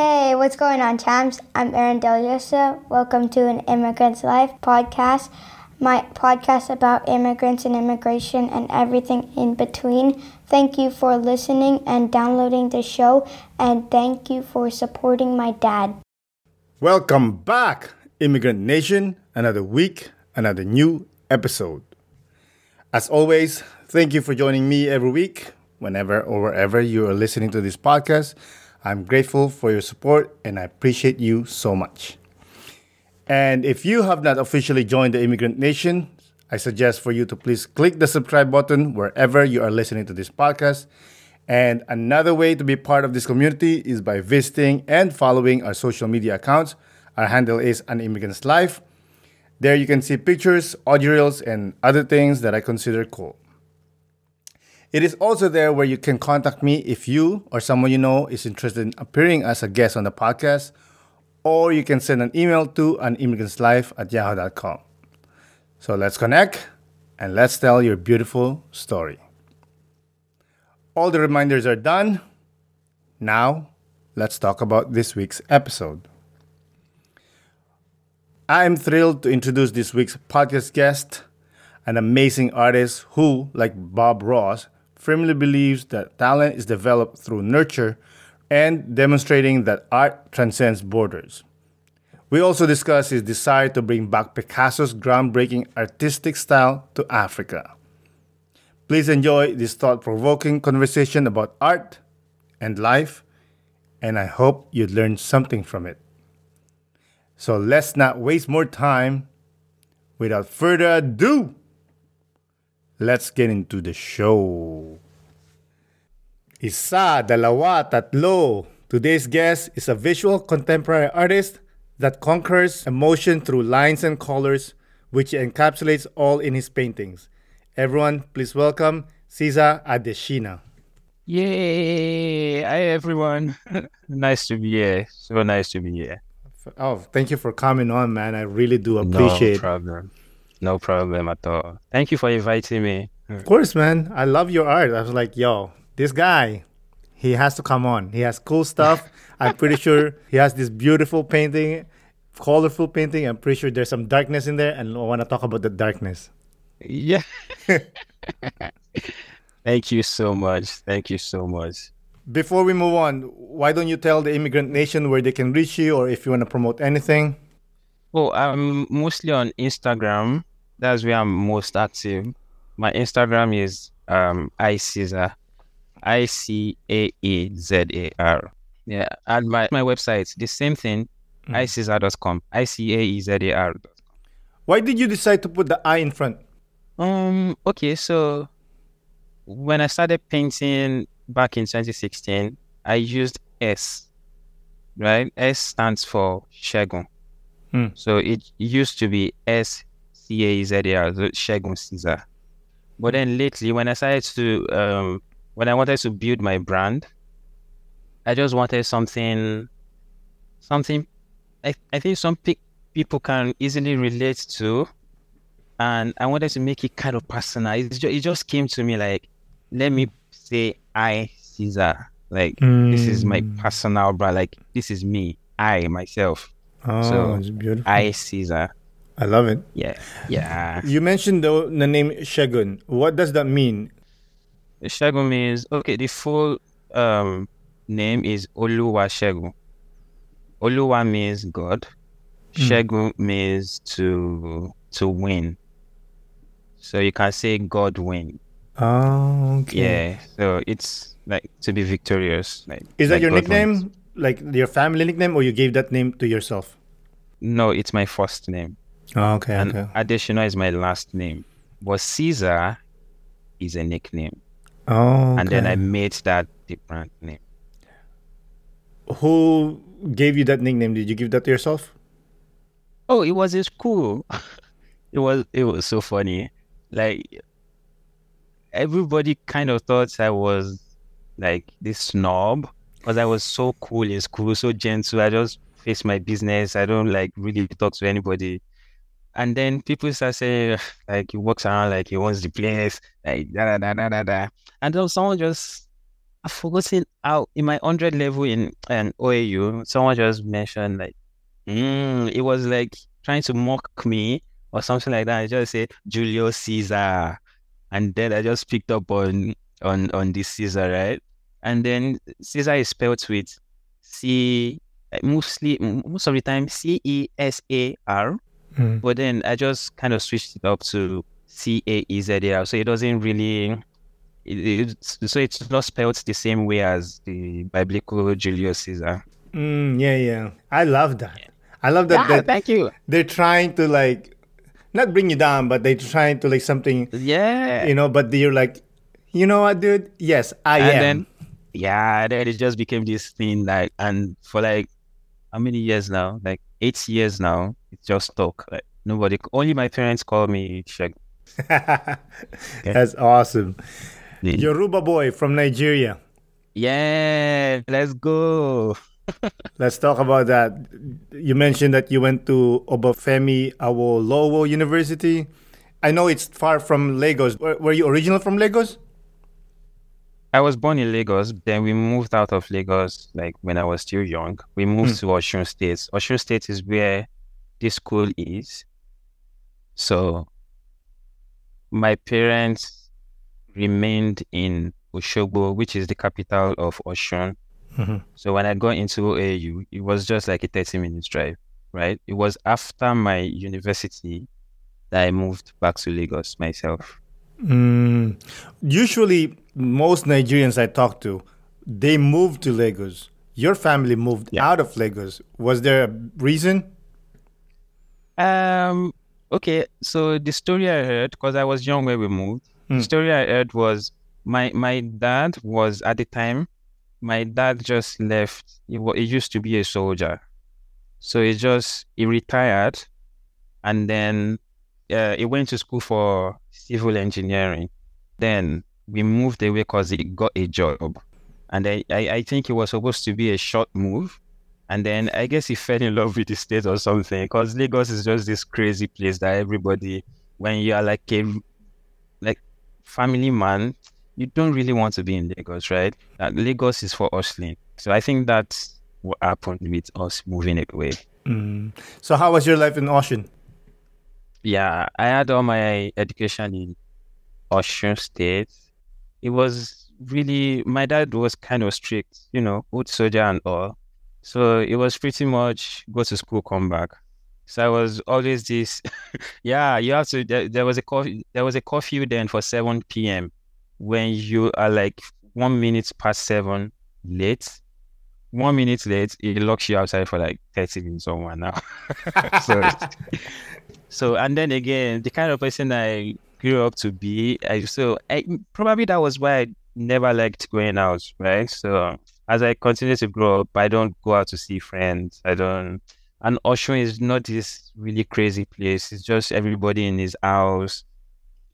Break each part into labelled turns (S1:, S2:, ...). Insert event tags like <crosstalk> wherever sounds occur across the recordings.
S1: Hey, what's going on, champs? I'm Aaron Deliosa. Welcome to an Immigrant's Life podcast, my podcast about immigrants and immigration and everything in between. Thank you for listening and downloading the show, and thank you for supporting my dad.
S2: Welcome back, Immigrant Nation. Another week, another new episode. As always, thank you for joining me every week, whenever or wherever you are listening to this podcast. I'm grateful for your support and I appreciate you so much. And if you have not officially joined the Immigrant Nation, I suggest for you to please click the subscribe button wherever you are listening to this podcast. And another way to be part of this community is by visiting and following our social media accounts. Our handle is An Immigrant's Life. There you can see pictures, audio reels, and other things that I consider cool. It is also there where you can contact me if you or someone you know is interested in appearing as a guest on the podcast, or you can send an email to animmigrantslife at yahoo.com. So let's connect and let's tell your beautiful story. All the reminders are done. Now, let's talk about this week's episode. I am thrilled to introduce this week's podcast guest, an amazing artist who, like Bob Ross, firmly believes that talent is developed through nurture and demonstrating that art transcends borders. We also discuss his desire to bring back Picasso's groundbreaking artistic style to Africa. Please enjoy this thought provoking conversation about art and life, and I hope you learn something from it. So let's not waste more time. Without further ado, let's get into the show. Isa, dalawa, tatlo. Today's guest is a visual contemporary artist that conquers emotion through lines and colors, which encapsulates all in his paintings. Everyone, please welcome Caezar Adesina.
S3: Yay! Hi everyone. <laughs> nice to be here. So nice to be here.
S2: Oh, thank you for coming on, man. I really do appreciate.
S3: No problem. No problem at all. Thank you for inviting me.
S2: Of course, man. I love your art. I was like, yo, this guy, he has to come on. He has cool stuff. <laughs> I'm pretty sure he has this beautiful painting, colorful painting. I'm pretty sure there's some darkness in there, and I want to talk about the darkness.
S3: Yeah. <laughs> Thank you so much. Thank you so much.
S2: Before we move on, why don't you tell the immigrant nation where they can reach you or if you want to promote anything?
S3: Well, I'm mostly on Instagram. That's where I'm most active. My Instagram is um iCaezar, I C A E Z A R. Yeah, and my my website the same thing, mm. icaezar.com, I C A E Z A R.
S2: Why did you decide to put the I in front?
S3: Um. Okay, so when I started painting back in 2016, I used S. Right, S stands for Shegun. Hmm. So it used to be S C A Z A R, Shegun Caesar. But then lately, when I started to, um, when I wanted to build my brand, I just wanted something, something. I, I think some pe- people can easily relate to, and I wanted to make it kind of personal. It just, it just came to me like, let me say I Caezar. Like mm. this is my hmm. personal brand. Like this is me, I myself.
S2: Oh, so it's beautiful.
S3: I Caezar.
S2: I love it.
S3: Yeah, yeah.
S2: You mentioned the, the name Shegun. What does that mean?
S3: Shegun means okay. The full um, name is Oluwa Shegun. Oluwa means God. Mm. Shegun means to to win. So you can say God win.
S2: Oh, okay.
S3: Yeah. So it's like to be victorious. Like
S2: is that
S3: like
S2: your God nickname? Wins. Like your family nickname, or you gave that name to yourself?
S3: No, it's my first name.
S2: Oh, okay.
S3: And
S2: okay.
S3: Adesina is my last name. But Caesar is a nickname.
S2: Oh. Okay.
S3: And then I made that different name.
S2: Who gave you that nickname? Did you give that to yourself?
S3: Oh, it was in school. <laughs> it was it was so funny. Like everybody kind of thought I was like this snob because I was so cool in school, so gentle. I just face my business. I don't like really talk to anybody. And then people start saying like he walks around like he wants the place, like da da da da da da. And then someone just I've forgotten how in my hundred level in an OAU, someone just mentioned like, mm, it was like trying to mock me or something like that. I just said Julius Caesar, and then I just picked up on on on this Caesar, right? And then Caesar is spelled with C, mostly most of the time C E S A R,
S2: Mm.
S3: but then I just kind of switched it up to C A E Z A R, so it doesn't really. It, it's, so it's not spelled the same way as the biblical Julius Caesar.
S2: Mm, yeah, yeah. I love that. I love that, that
S3: thank you.
S2: they're trying to like not bring you down, but they're trying to like something,
S3: Yeah.
S2: you know. But you're like, you know what, dude? Yes, I
S3: and
S2: am.
S3: then yeah then it just became this thing like and for like how many years now like eight years now it's just talk. like nobody only my parents call me Shek. <laughs>
S2: That's awesome.
S3: Yeah.
S2: Yoruba boy from Nigeria.
S3: yeah let's go <laughs>
S2: Let's talk about that. You mentioned that you went to Obafemi Awolowo University. I know it's far from Lagos. Were, were you original from Lagos?
S3: I was born in Lagos then we moved out of Lagos like when I was still young we moved to Osun State Osun State is where this school is so my parents remained in Oshogbo which is the capital of Osun
S2: Mhm.
S3: So when I got into OAU, it was just like a 30 minutes drive, right? It was after my university that I moved back to Lagos myself.
S2: Mm. Usually, most Nigerians I talk to, they moved to Lagos. Your family moved
S3: Yeah.
S2: out of Lagos. Was there a reason?
S3: Um, okay, so the story I heard, because I was young when we moved,
S2: Hmm.
S3: the story I heard was my my dad was at the time, my dad just left. He, he used to be a soldier, so he just he retired, and then uh, he went to school for civil engineering. Then we moved away because he got a job, and I, I I think it was supposed to be a short move. And then I guess he fell in love with the state or something because Lagos is just this crazy place that everybody, when you are like a like family man, you don't really want to be in Lagos, right? That Lagos is for hustling. So I think that's what happened with us moving away.
S2: Mm. So, how was your life in Osun?
S3: Yeah, I had all my education in Osun State. It was really my dad was kind of strict, you know, old soldier and all. So it was pretty much go to school, come back. So I was always this, <laughs> yeah. You have to. There, there was a. There was a curfew then for seven p.m. When you are like one minute past seven late, one minute late, it locks you outside for like thirty minutes or one hour. <laughs> so, so and then again, the kind of person I grew up to be, I so I, probably that was why I never liked going out, right? So as I continue to grow up, I don't go out to see friends. I don't. And Oshun is not this really crazy place. It's just everybody in his house,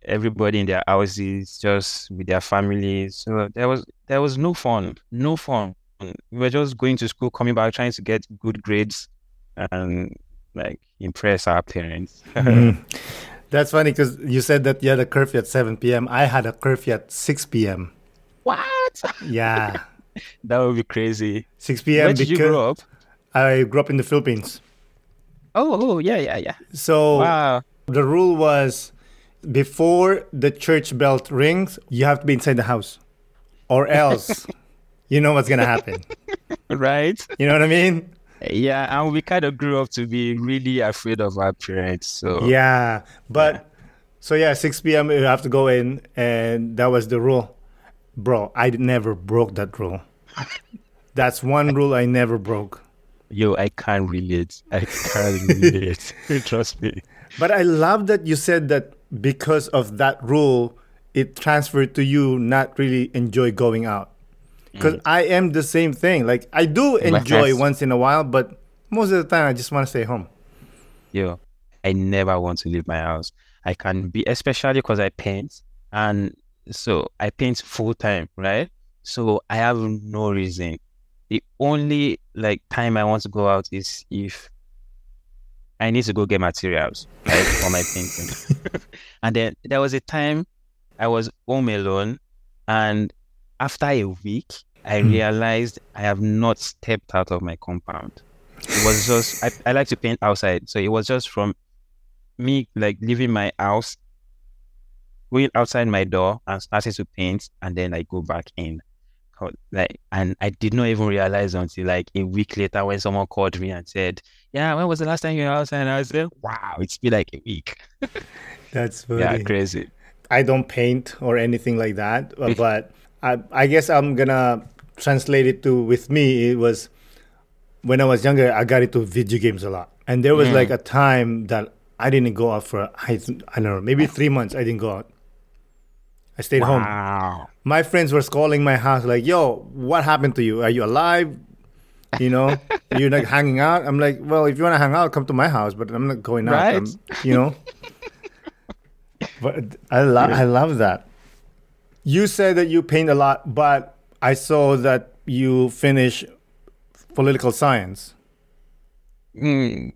S3: everybody in their houses, just with their families. So there was there was no fun, no fun. We were just going to school, coming back, trying to get good grades, and like impress our parents. <laughs>
S2: Mm. That's funny because you said that you had a curfew at 7 p.m. I had a curfew at 6 p.m.
S3: what?
S2: Yeah, <laughs>
S3: That would be crazy.
S2: 6 p.m.
S3: Where did you grow up?
S2: I grew up in the Philippines.
S3: Oh, oh, yeah, yeah, yeah.
S2: So
S3: Wow.
S2: the rule was before the church bell rings, you have to be inside the house, or else <laughs> you know what's gonna happen. <laughs>
S3: Right?
S2: You know what I mean?
S3: Yeah, and we kind of grew up to be really afraid of our parents. So
S2: Yeah, but so yeah, 6 p.m. you have to go in, and that was the rule, bro. I never broke that rule. That's one rule I never broke.
S3: yo, I can't relate. I can't relate. <laughs> Trust me.
S2: But I love that you said that because of that rule, it transferred to you not really enjoy going out. Because mm-hmm. I am the same thing. Like I do enjoy once in a while, but most of the time I just want to stay home.
S3: Yeah, I never want to leave my house. I can be, especially because I paint, and so I paint full time, right? So I have no reason. The only like time I want to go out is if I need to go get materials, right, for my painting. <laughs> and then there was a time I was home alone, and after a week, I hmm. realized I have not stepped out of my compound. It was just I, I like to paint outside, so it was just from me like leaving my house, going outside my door and starting to paint, and then I go back in. Like, and I did not even realize until like a week later when someone called me and said, "Yeah, when was the last time you were outside?" And I was like, "Wow, it's been like a week." <laughs>
S2: That's <laughs> funny.
S3: yeah, crazy.
S2: I don't paint or anything like that, uh, but I, I guess I'm gonna translate it to with me. It was when I was younger, I got into video games a lot, and there was
S3: Mm.
S2: like a time that I didn't go out for I, I don't know maybe three months. I didn't go out. I stayed home. My friends were calling my house like, "Yo, what happened to you? Are you alive? You know, <laughs> you're not hanging out." I'm like, "Well, if you want to hang out, come to my house, but I'm not going out."
S3: Right.
S2: I'm- you know. <laughs> but I love I love that. You said that you paint a lot, but I saw that you finish political science.
S3: Mm,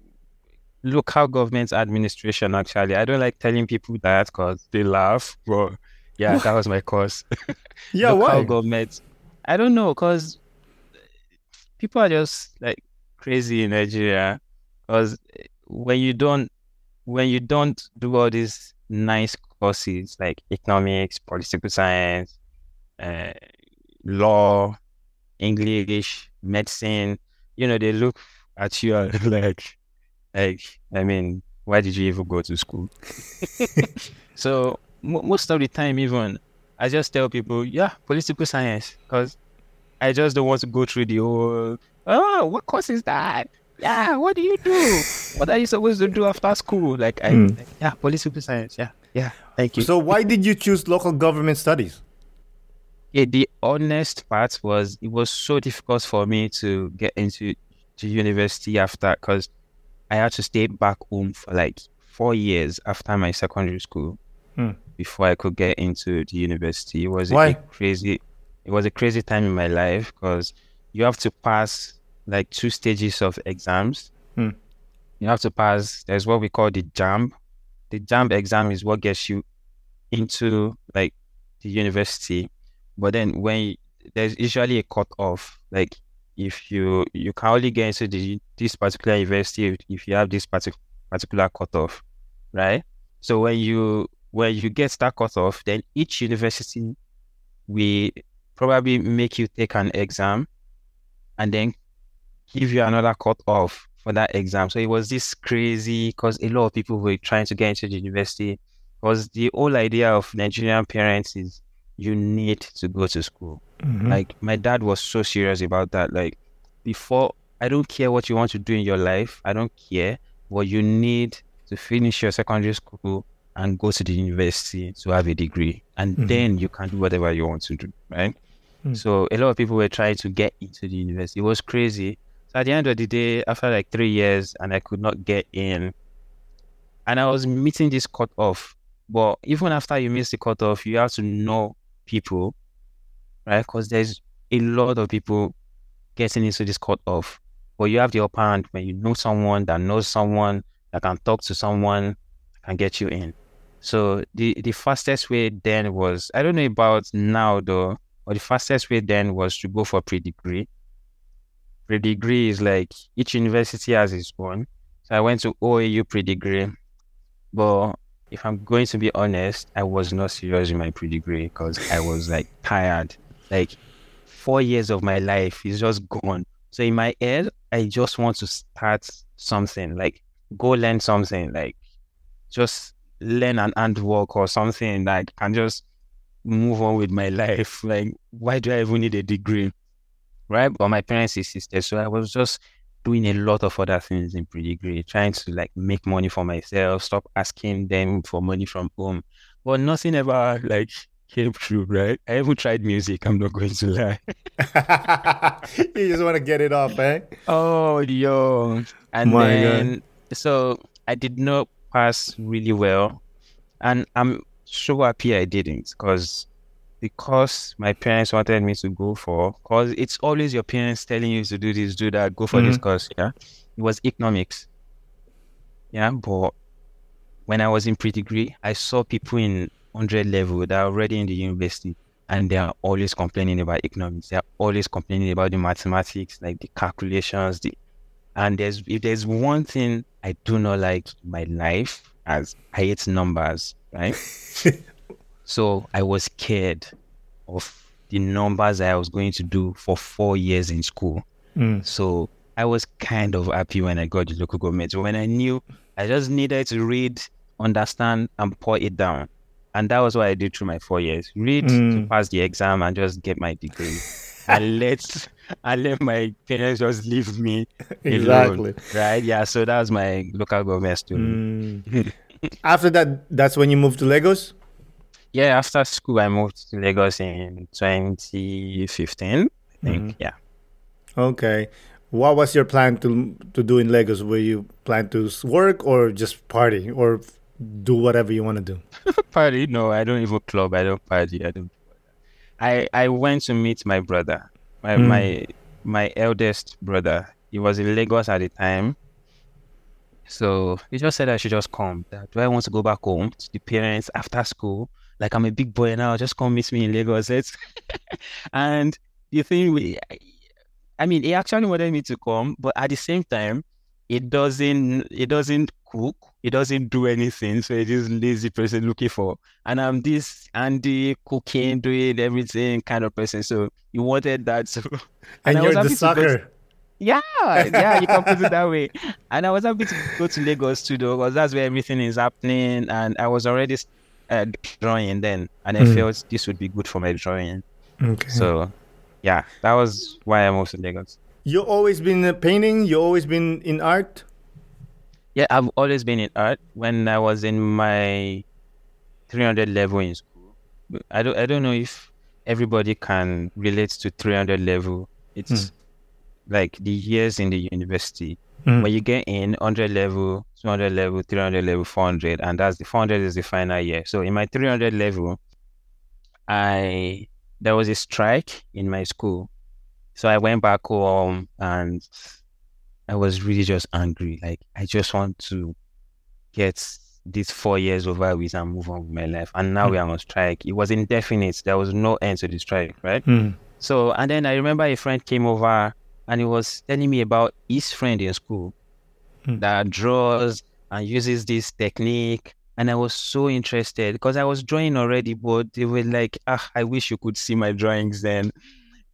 S3: local government administration, actually. I don't like telling people that because they laugh, bro. yeah, that was my course. <laughs>
S2: Yeah,
S3: local
S2: why?
S3: government. I don't know, because people are just like crazy in Nigeria. Because when you don't, when you don't do all these nice courses like economics, political science, uh, law, English, medicine, you know, they look at you <laughs> like, like, I mean, why did you even go to school? <laughs> so mo most of the time, even I just tell people, yeah, political science, because I just don't want to go through the whole, oh, what course is that? Yeah, what do you do? What are you supposed to do after school? Like, I, hmm. like, yeah, political science. Yeah, yeah, thank you.
S2: So why did you choose local government studies?
S3: Yeah, the honest part was it was so difficult for me to get into to university after because I had to stay back home for like four years after my secondary school
S2: Hmm.
S3: before I could get into the university. It was
S2: Why?
S3: a crazy it was a crazy time in my life because you have to pass like two stages of exams.
S2: Hmm.
S3: You have to pass there's what we call the JAMB. The JAMB exam is what gets you into like the university but then when there's usually a cut off like if you you can only get into the this particular university if, you have this partic- particular cutoff right? So when you when you get that cutoff then each university will probably make you take an exam and then give you another cutoff for that exam. So it was this crazy because a lot of people were trying to get into the university. Because the whole idea of nigerian parents is you need to go to school. Mm-hmm. Like my dad was so serious about that. Like before, I don't care what you want to do in your life. I don't care, but you need to finish your secondary school and go to the university to have a degree, and mm-hmm. then you can do whatever you want to do. Right. Mm. So a lot of people were trying to get into the university. It was crazy. So at the end of the day, after like three years, and I could not get in, and I was meeting this cutoff. But even after you miss the cutoff, you have to know people, right? Because there's a lot of people getting into this cutoff. But you have the upper hand when you know someone that knows someone that can talk to someone can get you in. So the the fastest way then was I don't know about now though, but the fastest way then was to go for pre-degree. Pre-degree is like each university has its own. So I went to OAU pre-degree, but if I'm going to be honest, I was not serious in my pre-degree because I was like tired. Like four years of my life is just gone. So in my head, I just want to start something, like go learn something, like just learn an handwork or something that can just move on with my life. Like, why do I even need a degree? Right? But my parents insisted. So I was just doing a lot of other things in pre-degree, trying to like make money for myself, stop asking them for money from home. But nothing ever like came true, right? I even tried music, I'm not going to lie. <laughs>
S2: you just want to get it off, eh?
S3: Oh, yo. And
S2: My God.
S3: then, so I did not pass really well. And I'm so happy I didn't because because my parents wanted me to go for, because it's always your parents telling you to do this, do that, go for this mm-hmm. course. Yeah. It was economics. Yeah. But when I was in pre degree, I saw people in 100 level that are already in the university. and they are always complaining about economics. They are always complaining about the mathematics, like the calculations. The and there's if there's one thing I do not like in my life, as I hate numbers, right? <laughs> so I was scared of the numbers I was going to do for four years in school.
S2: Mm.
S3: So I was kind of happy when I got the local government. When I knew I just needed to read, understand, and pour it down. And that was what I did through my four years. Read to
S2: Mm.
S3: pass the exam and just get my degree. and <laughs> let I let my parents just leave me
S2: Exactly.
S3: alone. Right? Yeah. So that was my local government story.
S2: Mm. <laughs> After that, that's when you moved to Lagos.
S3: Yeah, after school I moved to Lagos in 2015. I think.
S2: Mhm.
S3: Yeah.
S2: Okay. What was your plan to to do in Lagos? Were you plan to work or just party or do whatever you want to do? <laughs>
S3: party. No, I don't even club. I don't party. I don't. I I went to meet my brother, my
S2: Mm.
S3: my my eldest brother. He was in Lagos at the time. So he just said I should just come. That do I want to go back home to the parents after school? Like I'm a big boy now. Just come meet me in Lagos. Eh? Let's <laughs> and the thing we, I mean, he actually wanted me to come, but at the same time, it doesn't it doesn't cook it doesn't do anything so it is lazy person looking for and i'm this andy cooking doing everything kind of person so you wanted that so
S2: And,
S3: I
S2: you're the
S3: happy to go to-
S2: sucker.
S3: yeah yeah you can put it that way and i was happy to go to lagos too though because that's where everything is happening and i was already uh, drawing then and i
S2: Mm.
S3: felt this would be good for my drawing
S2: Okay.
S3: so yeah that was why i moved to lagos
S2: you always been uh, painting. You always been in art.
S3: Yeah, I've always been in art. When I was in my 300 level in school, I don't, I don't know if everybody can relate to 300 level. It's like the years in the university.
S2: Mm.
S3: When you get in 100 level, 200 level, 300 level, 400, and that's the 400 is the final year. So in my 300 level, I there was a strike in my school, so I went back home and I was really just angry. Like I just want to get these four years over with and move on with my life. And now
S2: Mm.
S3: we are on strike. It was indefinite. There was no end to the strike, right?
S2: Mm.
S3: So and then I remember a friend came over and he was telling me about his friend in school
S2: Hmm.
S3: that draws and uses this technique. And I was so interested because I was drawing already, but they were like, ah, I wish you could see my drawings then.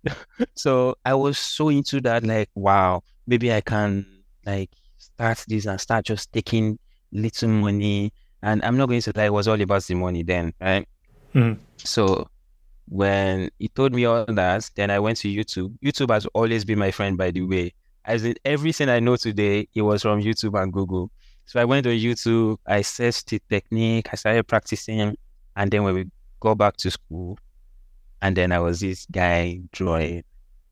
S3: <laughs> so I was so into that, like, wow, maybe I can like start this and start just taking little money. And I'm not going to lie, it was all about the money then, right?
S2: Mm.
S3: So when he told me all that, then I went to YouTube. YouTube has always been my friend, by the way. As in everything I know today, it was from YouTube and Google. So I went on YouTube, I searched the technique, I started practicing, and then when we go back to school, and then I was this guy drawing,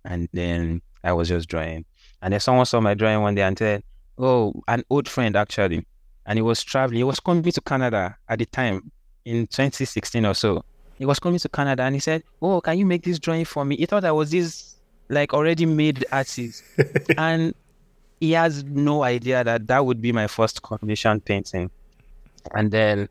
S3: and then I was just drawing. And then someone saw my drawing one day and said, Oh, an old friend actually. And he was traveling, he was coming to Canada at the time in 2016 or so he was coming to Canada and he said, Oh, can you make this drawing for me? He thought I was this like already made artist. <laughs> and he has no idea that that would be my first commission painting. And then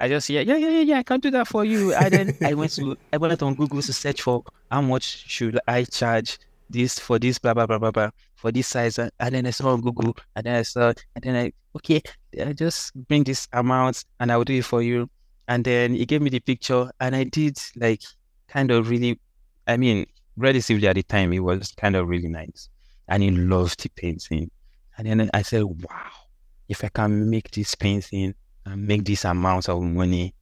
S3: I just yeah, yeah, yeah, yeah, yeah, I can do that for you. And then I went to I went on Google to search for how much should I charge this for this blah blah blah blah blah for this size and then I saw on Google and then I saw and then I okay I just bring this amount and I will do it for you and then he gave me the picture and I did like kind of really I mean relatively at the time it was kind of really nice and he loved the painting and then I said wow if I can make this painting and make this amount of money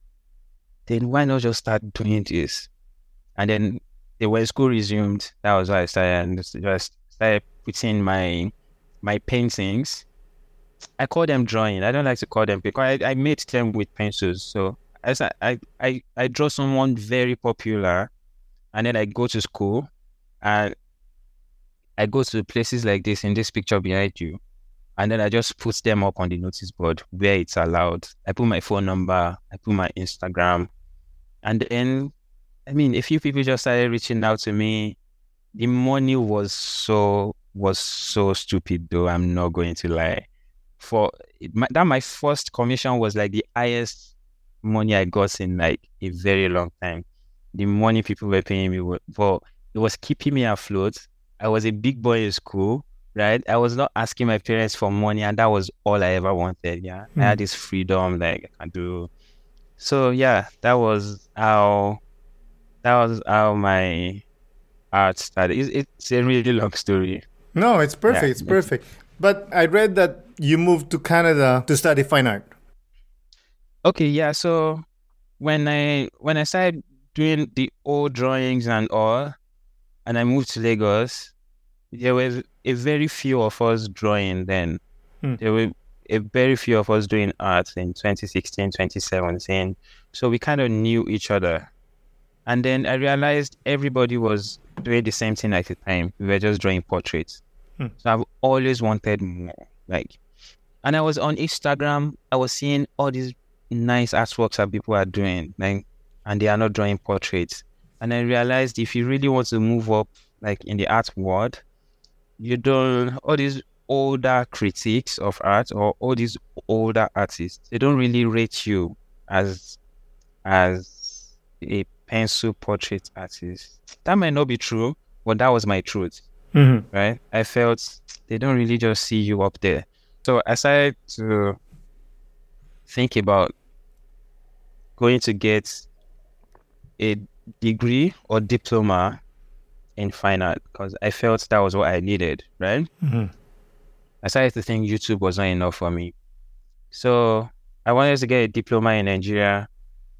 S3: then why not just start doing this and then the when school resumed that was why I started just started putting my my paintings I call them drawing. I don't like to call them because I, I made them with pencils. So as I, I, I, I draw someone very popular and then I go to school and I go to places like this in this picture behind you. And then I just put them up on the notice board where it's allowed. I put my phone number, I put my Instagram. And then I mean a few people just started reaching out to me. The money was so was so stupid though, I'm not going to lie for my, that my first commission was like the highest money I got in like a very long time. the money people were paying me, but it was keeping me afloat. I was a big boy in school, right? I was not asking my parents for money, and that was all I ever wanted. Yeah, mm. I had hmm. this freedom, like I can do. So yeah, that was how that was how my art started. It's, it's a really long story.
S2: No, it's perfect. Yeah, it's perfect. But I read that you moved to Canada to study fine art.
S3: Okay, yeah. So when I when I started doing the old drawings and all, and I moved to Lagos, there was a very few of us drawing then. Hmm. There were a very few of us doing art in 2016, 2017. So we kind of knew each other. And then I realized everybody was doing the same thing at the time. We were just drawing portraits. Hmm. So I've always wanted more. Like, and I was on Instagram. I was seeing all these nice artworks that people are doing, like, and they are not drawing portraits. And I realized if you really want to move up, like in the art world, you don't all these older critics of art or all these older artists. They don't really rate you as as a pencil portrait artist. That might not be true, but that was my truth. Mm-hmm. Right? I felt they don't really just see you up there. So I started to think about going to get a degree or diploma in fine art because I felt that was what I needed, right? Mm-hmm. I started to think YouTube was not enough for me. So I wanted to get a diploma in Nigeria.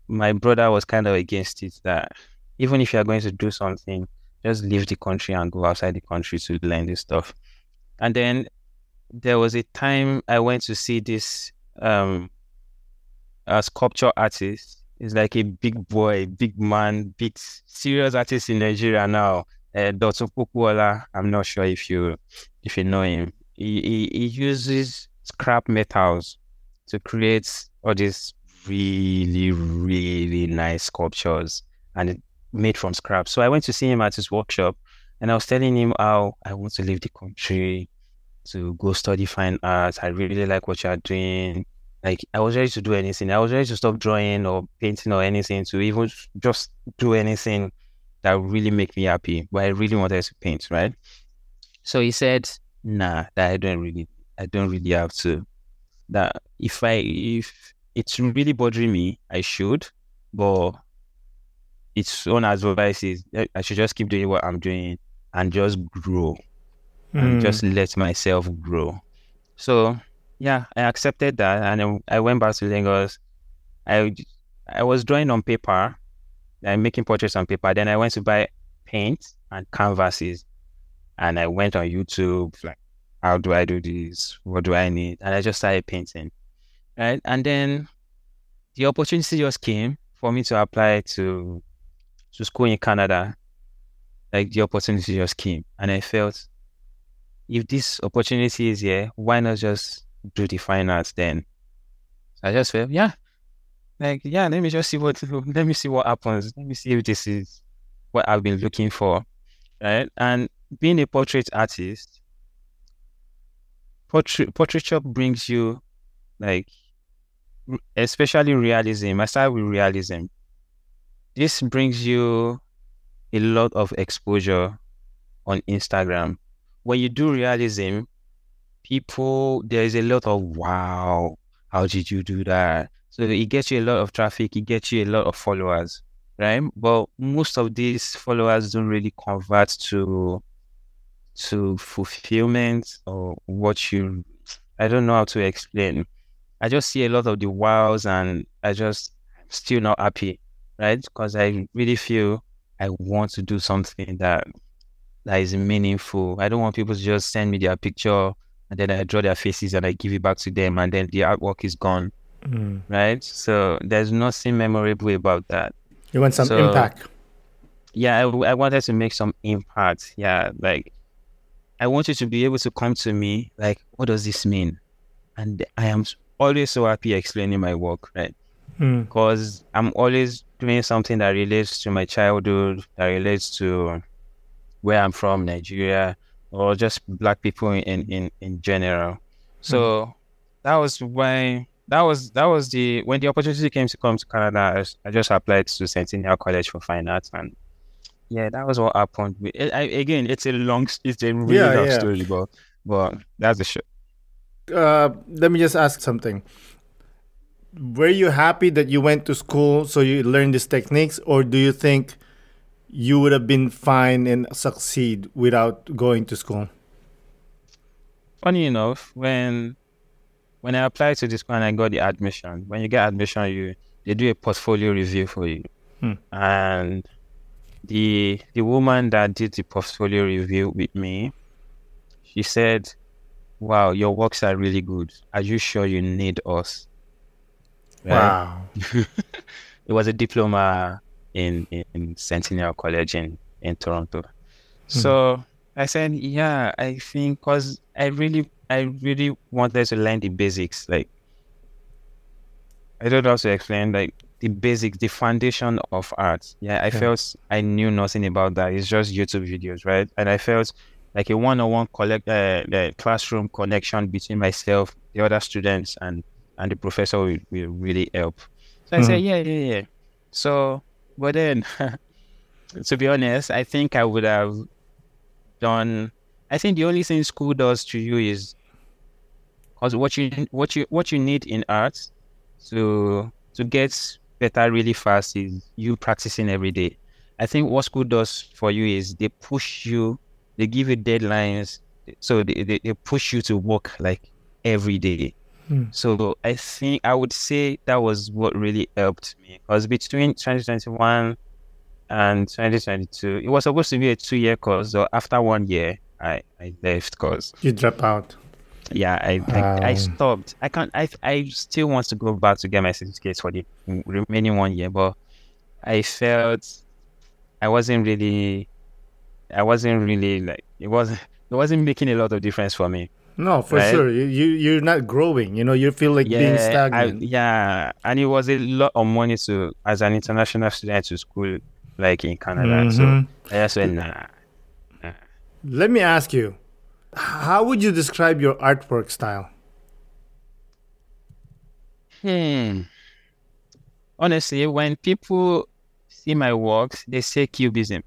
S3: My brother was kind of against it that even if you're going to do something, just leave the country and go outside the country to learn this stuff. And then there was a time I went to see this um a sculpture artist. He's like a big boy, big man, big serious artist in Nigeria now. Uh, Dotun Popoola. I'm not sure if you if you know him. He, he, he uses scrap metals to create all these really really nice sculptures and made from scrap. So I went to see him at his workshop and I was telling him how I want to leave the country to go study fine art. I really like what you're doing. Like I was ready to do anything. I was ready to stop drawing or painting or anything to even just do anything that would really make me happy. But I really wanted to paint, right? So he said, nah, that I don't really I don't really have to. That if I if it's really bothering me, I should. But its own advice is I should just keep doing what I'm doing and just grow mm. and hmm. just let myself grow. So yeah, I accepted that and I went back to Lagos. I I was drawing on paper, and making portraits on paper. Then I went to buy paint and canvases, and I went on YouTube like, how do I do this? What do I need? And I just started painting, right? And then the opportunity just came for me to apply to to school in Canada, like the opportunity just came. And I felt if this opportunity is here, why not just do the fine arts then? So I just felt, yeah, like, yeah, let me just see what, <laughs> let me see what happens. Let me see if this is what I've been looking for. Right. And being a portrait artist, portrait, portraiture brings you like, especially realism. I start with realism this brings you a lot of exposure on Instagram. When you do realism, people there is a lot of wow, how did you do that? So it gets you a lot of traffic, it gets you a lot of followers, right? But most of these followers don't really convert to to fulfillment or what you I don't know how to explain. I just see a lot of the wows and I just still not happy right? Because I really feel I want to do something that that is meaningful. I don't want people to just send me their picture and then I draw their faces and I give it back to them and then the artwork is gone. Mm. Right? So there's nothing memorable about that.
S2: You want some so, impact.
S3: Yeah, I, I wanted to make some impact. Yeah, like I want you to be able to come to me like, what does this mean? And I am always so happy explaining my work, right? Because hmm. mm. I'm always doing something that relates to my childhood, that relates to where I'm from, Nigeria, or just black people in in, in general. So mm. that was why that was that was the when the opportunity came to come to Canada. I, I just applied to Centennial College for Fine Arts, and yeah, that was what happened. I, I, again, it's a long, it's a really
S2: Yeah,
S3: long
S2: yeah.
S3: story, but but that's the shit.
S2: Uh, let me just ask something. Were you happy that you went to school so you learned these techniques, or do you think you would have been fine and succeed without going to school?
S3: Funny enough, when when I applied to this school and I got the admission, when you get admission, you they do a portfolio review for you,
S2: Hmm.
S3: and the the woman that did the portfolio review with me, she said, "Wow, your works are really good. Are you sure you need us?" Right?
S2: Wow. <laughs>
S3: it was a diploma in, in, Centennial College in, in Toronto. Hmm. So I said, yeah, I think because I really, I really wanted to learn the basics. Like, I don't know how to explain, like, the basics, the foundation of art. Yeah, I felt I knew nothing about that. It's just YouTube videos, right? And I felt like a one-on-one collect, uh, the classroom connection between myself, the other students, and and the professor will, will really help. So I said, hmm. yeah, yeah, yeah. So, but then, <laughs> to be honest, I think I would have done. I think the only thing school does to you is, because what you what you what you need in art to to get better really fast is you practicing every day. I think what school does for you is they push you, they give you deadlines, so they, they, they push you to work like every day. So I think I would say that was what really helped me because between 2021 and 2022, it was supposed to be a two-year course. So after one year, I I left because
S2: You drop out.
S3: yeah, I I, I
S2: Um.
S3: stopped. I can't. I I still want to go back to get my certificates for the remaining one year, but I felt I wasn't really. I wasn't really like it wasn't. <laughs> It wasn't making a lot of difference for me.
S2: No, for
S3: Right?
S2: sure. You, you you're not growing. You know, you feel like being
S3: I,
S2: stagnant.
S3: yeah, and it was a lot of money to as an international student to school like in Canada.
S2: Mhm.
S3: So I just went nah.
S2: Let me ask you, how would you describe your artwork style?
S3: Hmm. Honestly, when people see my works, they say cubism.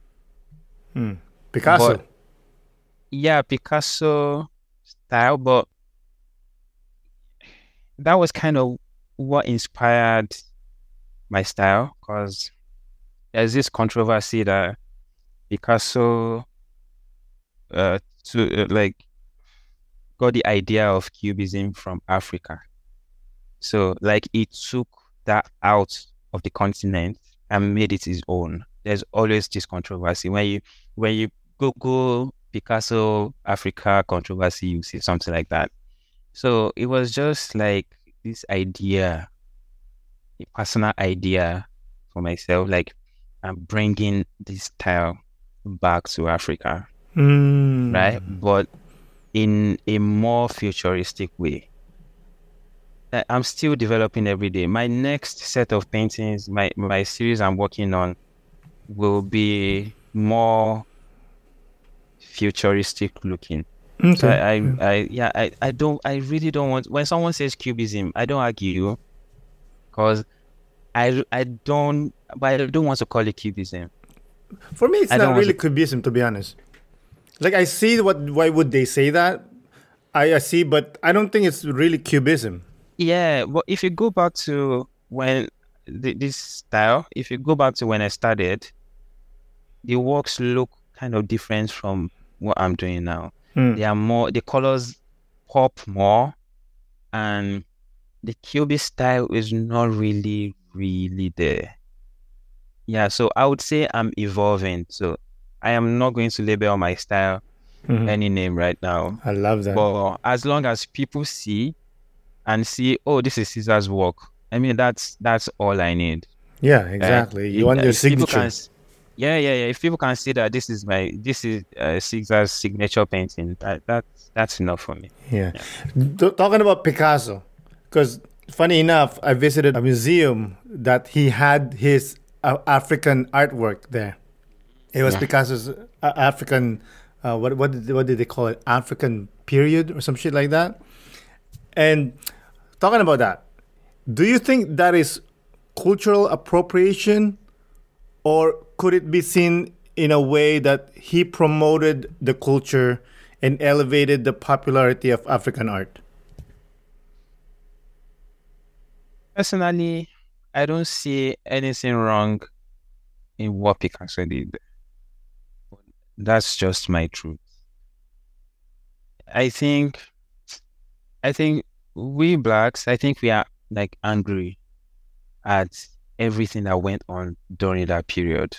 S2: Picasso.
S3: But- Yeah, Picasso style, but that was kind of what inspired my style because there's this controversy that Picasso uh to uh, like got the idea of cubism from Africa. So like he took that out of the continent and made it his own. There's always this controversy when you when you Google Picasso Africa controversy, you see something like that. So it was just like this idea, a personal idea for myself, like I'm bringing this style back to Africa,
S2: Mm.
S3: right? But in a more futuristic way. I'm still developing every day. My next set of paintings, my my series I'm working on, will be more futuristic looking.
S2: Okay.
S3: So I, I, I, yeah, I, I don't, I really don't want. When someone says cubism, I don't argue, because I, I don't, but I don't want to call it cubism.
S2: For me, it's
S3: I don't
S2: really
S3: to-
S2: cubism, to be honest. Like I see what. Why would they say that? I, I see, but I don't think it's really cubism.
S3: Yeah, but if you go back to when th- this style, if you go back to when I started, the works look kind of different from what I'm doing now.
S2: Hmm.
S3: They are more, the colors pop more, and the cubist style is not really, really there. Yeah, so I would say I'm evolving. So I am not going to label my style
S2: Mhm.
S3: any name right now.
S2: I love that.
S3: But as long as people see and see, oh, this is Caezar's work. I mean, that's that's all I need.
S2: yeah,
S3: right?
S2: exactly. You
S3: If-
S2: want your signature.
S3: can yeah, yeah, yeah. If people can see that this is my this is uh, Caezar's signature painting, that that that's enough for me.
S2: Yeah. T- talking about Picasso, because funny enough, I visited a museum that he had his uh, African artwork there. It was
S3: Yeah.
S2: Picasso's uh, African, uh, what what did, what did they call it? African period or some shit like that. And talking about that, Do you think that is cultural appropriation, or could it be seen in a way that he promoted the culture and elevated the popularity of African art?
S3: Personally, I don't see anything wrong in what Picasso did. That's just my truth. I think, I think we blacks, I think we are like angry at everything that went on during that period.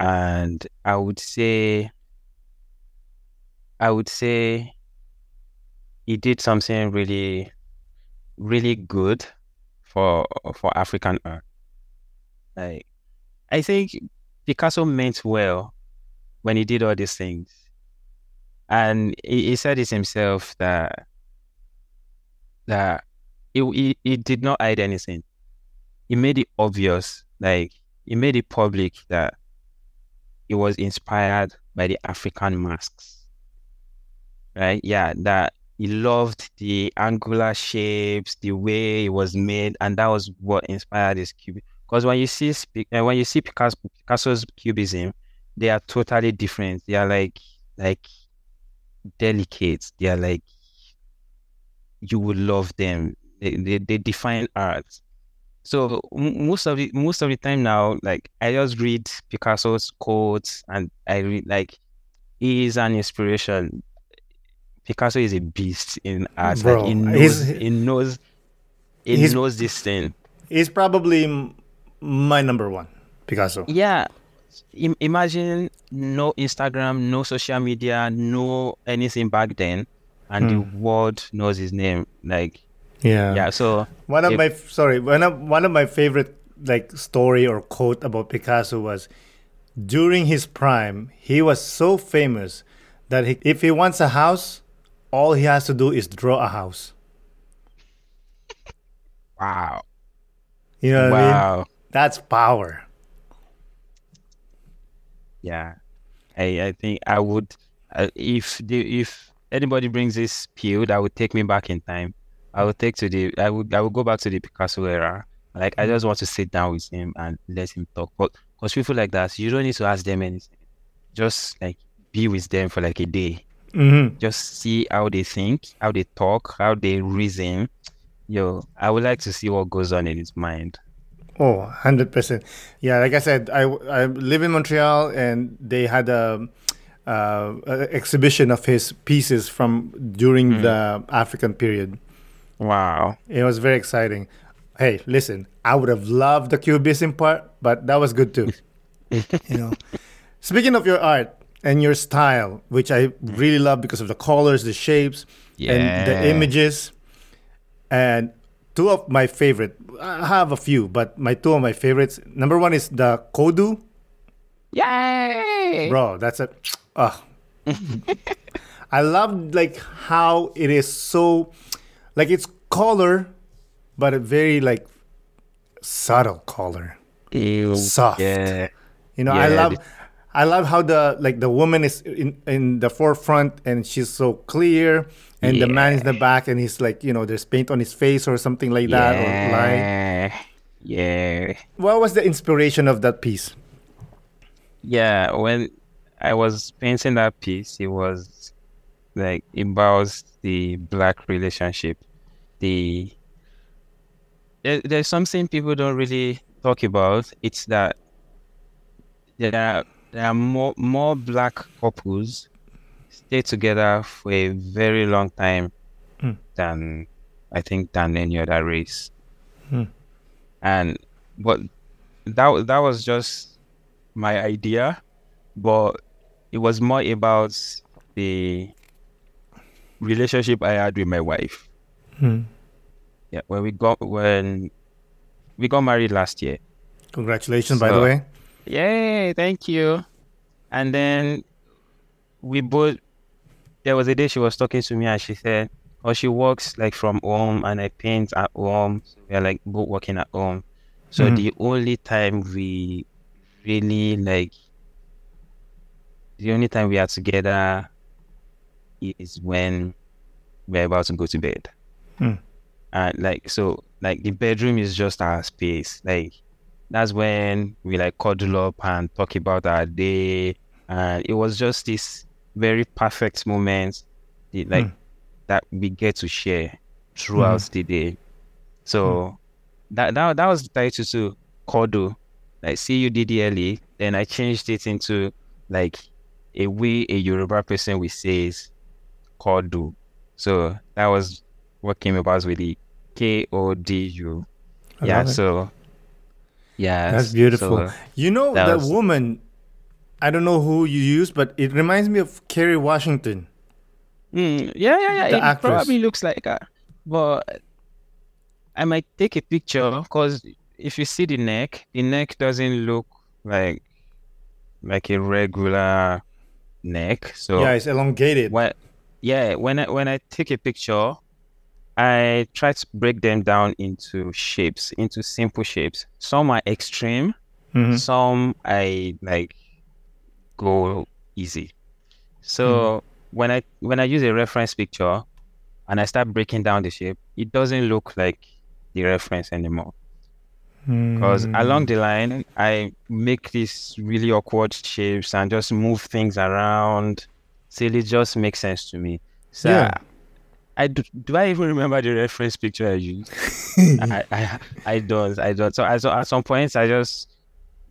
S3: And I would say, I would say he did something really, really good for for African art. Like, I think Picasso meant well when he did all these things, and he, he said it himself that that he, he he did not hide anything. He made it obvious, like he made it public that he was inspired by the African masks. Right? Yeah, that he loved the angular shapes, the way it was made, and that was what inspired his cubism. Because when you see uh, when you see Picasso, Picasso's cubism, they are totally different. They are like like delicate. They are like you would love them. They, they, they define art. So most of the most of the time now, like I just read Picasso's quotes and I read like he is an inspiration. Picasso is a beast in art.
S2: Bro,
S3: like he knows he knows he knows this thing.
S2: He's probably my number one, Picasso.
S3: Yeah. Imagine no Instagram, no social media, no anything back then, and the hmm. world knows his name. Like
S2: Yeah.
S3: yeah, so
S2: One of
S3: if-
S2: my sorry, one of one of my favorite like story or quote about Picasso was during his prime, he was so famous that he, if he wants a house, all he has to do is draw a house.
S3: wow.
S2: You know what I mean?
S3: Wow.
S2: That's power.
S3: Yeah, I I think I would uh, if the if anybody brings this pill that would take me back in time, I would take to the I would I would go back to the Picasso era. Like I just want to sit down with him and let him talk. But because people like that, you don't need to ask them anything. Just like be with them for like a day.
S2: hmm
S3: Just see how they think, how they talk, how they reason. Yo, I would like to see what goes on in his mind.
S2: Oh, 100%. Yeah, like I said, I, I live in Montreal and they had a, uh, a exhibition of his pieces from during the African period.
S3: Wow.
S2: It was very exciting. Hey, listen, I would have loved the cubism part, but that was good too. <laughs> you know. Speaking of your art and your style, which I really love because of the colors, the shapes, and the images, and two of my favorite. I have a few, but my two of my favorites. Number one is the Kodu,
S3: Yay!
S2: bro. That's a. Uh, <laughs> I love like how it is so, like it's color, but a very like subtle color.
S3: Ew,
S2: Soft.
S3: Yeah.
S2: You know, I love, I love how the like the woman is in in the forefront and she's so clear, and the man is in the back and he's like you know there's paint on his face or something like that or line.
S3: Yeah. Yeah.
S2: What was the inspiration of that piece?
S3: Yeah. When I was painting that piece, it was like about the black relationship. The there, there's something people don't really talk about. It's that there are there are more more black couples stay together for a very long time
S2: Hmm.
S3: than I think than any other race.
S2: Hmm.
S3: And but that that was just my idea, but it was more about the relationship I had with my wife.
S2: Hmm.
S3: Yeah, when we got when we got married last year.
S2: Congratulations, by the way.
S3: Yay, thank you. And then we both there was a day she was talking to me and she said, Oh, she works like from home and I paint at home. So we are like both working at home. So
S2: Mhm.
S3: the only time we really like the only time we are together is when we're about to go to bed.
S2: Hmm.
S3: and like so like the bedroom is just our space. Like that's when we like cuddle up and talk about our day. And it was just this very perfect moment the- like
S2: Hmm.
S3: that we get to share throughout the day. So that, that that was the title to Kodu like see you C-U-D-D-L-E then I changed it into like a way a Yoruba person will say is Kodu so that was what came about with the K O D U. Yeah, so yeah,
S2: That's beautiful.
S3: so,
S2: you know
S3: that
S2: that
S3: was-
S2: woman. I don't know who you use, but it reminds me of Kerry Washington.
S3: mm, yeah, yeah, yeah.
S2: The
S3: it
S2: actress.
S3: probably looks like her, but I might take a picture because if you see the neck, the neck doesn't look like like a regular neck. So
S2: yeah, it's elongated.
S3: when yeah when I when I take a picture, I try to break them down into shapes, into simple shapes. Some are extreme,
S2: Mhm.
S3: some I like go easy. So when I when I use a reference picture and I start breaking down the shape, it doesn't look like the reference anymore. Because
S2: Mm.
S3: along the line, I make these really awkward shapes and just move things around till it just makes sense to me. So
S2: Yeah.
S3: I do, do I even remember the reference picture I used? <laughs> I, I I don't I don't. So at, at some points I just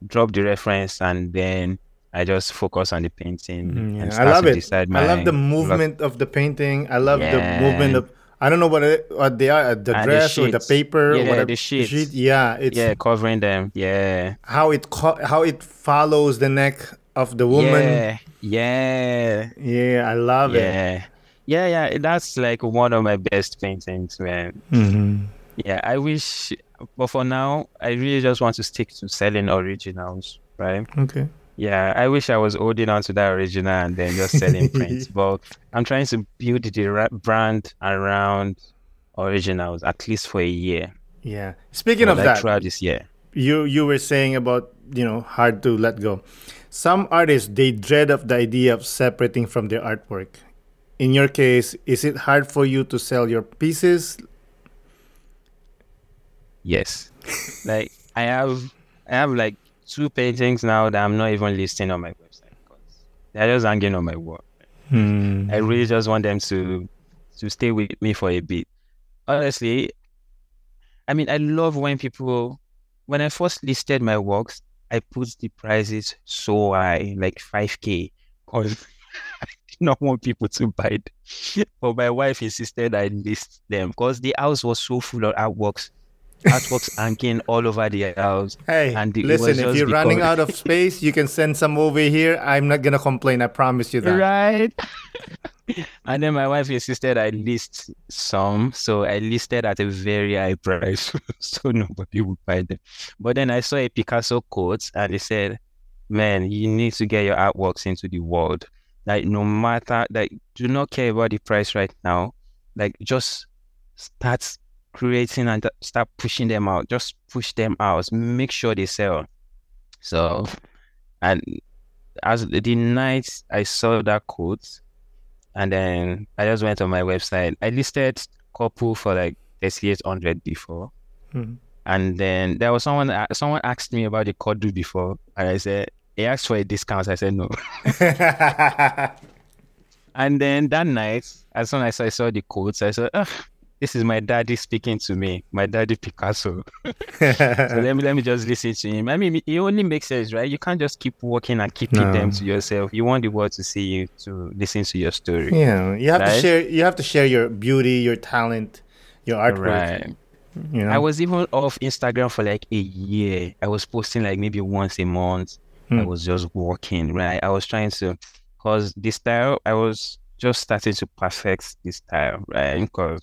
S3: drop the reference and then I just focus on the painting
S2: Mm, yeah.
S3: and
S2: I love it. I love the movement of the painting. I love the movement of. I don't know what it, what they are. uh, The
S3: And the
S2: dress or the paper.
S3: Yeah,
S2: whatever.
S3: the sheets.
S2: sheet. Yeah, it's
S3: Yeah, covering them. Yeah.
S2: how it co- how it follows the neck of the woman.
S3: Yeah. Yeah.
S2: Yeah, I love it.
S3: Yeah. Yeah, yeah. That's like one of my best paintings, man.
S2: Mm-hmm.
S3: Yeah, I wish, but for now, I really just want to stick to selling originals, right?
S2: Okay.
S3: Yeah, I wish I was holding on to that original and then just selling <laughs> prints, but I'm trying to build the brand around originals at least for a year.
S2: Yeah. Speaking of
S3: like
S2: that,
S3: throughout this year.
S2: you you were saying about you know hard to let go. Some artists they dread of the idea of separating from their artwork. In your case, is it hard for you to sell your pieces?
S3: Yes. <laughs> like I have, I have like two paintings now that I'm not even listing on my website because they're just hanging on my wall.
S2: Hmm.
S3: I really just want them to to stay with me for a bit. Honestly, I mean, I love when people when I first listed my works, I put the prices so high, like 5k, because <laughs> I did not want people to buy it. But my wife insisted I list them because the house was so full of artworks, artworks <laughs> hanging all over the house.
S2: Hey,
S3: And was
S2: listen, if you're running out of space, you can send some over here. I'm not gonna complain. I promise you that.
S3: Right. <laughs> <laughs> and then my wife insisted I list some, so I listed at a very high price, <laughs> so nobody would buy them. But then I saw a Picasso quote, and it said, "Man, you need to get your artworks into the world. Like no matter, like do not care about the price right now. Like just start creating and start pushing them out. Just push them out. Make sure they sell." So, and as the night I saw that quote, and then I just went on my website. I listed couple for like thirty eight hundred before,
S2: Mhm.
S3: and then there was someone someone asked me about the Kodu before, and I said he asked for a discount. I said no. <laughs> And then that night, as soon as I saw the quotes, I said, "Ugh, this is my daddy speaking to me, my daddy Picasso. So let me let me just listen to him. I mean, it only makes sense, right? You can't just keep walking and keeping
S2: No.
S3: them to yourself. You want the world to see you, to listen to your story.
S2: yeah, you have to share. You have to share your beauty, your talent, your artwork.
S3: Right.
S2: You know.
S3: I was even off Instagram for like a year. I was posting like maybe once a month. I
S2: Hmm.
S3: was just working, right? I was trying to, cause this style, I was just starting to perfect this style, right? Because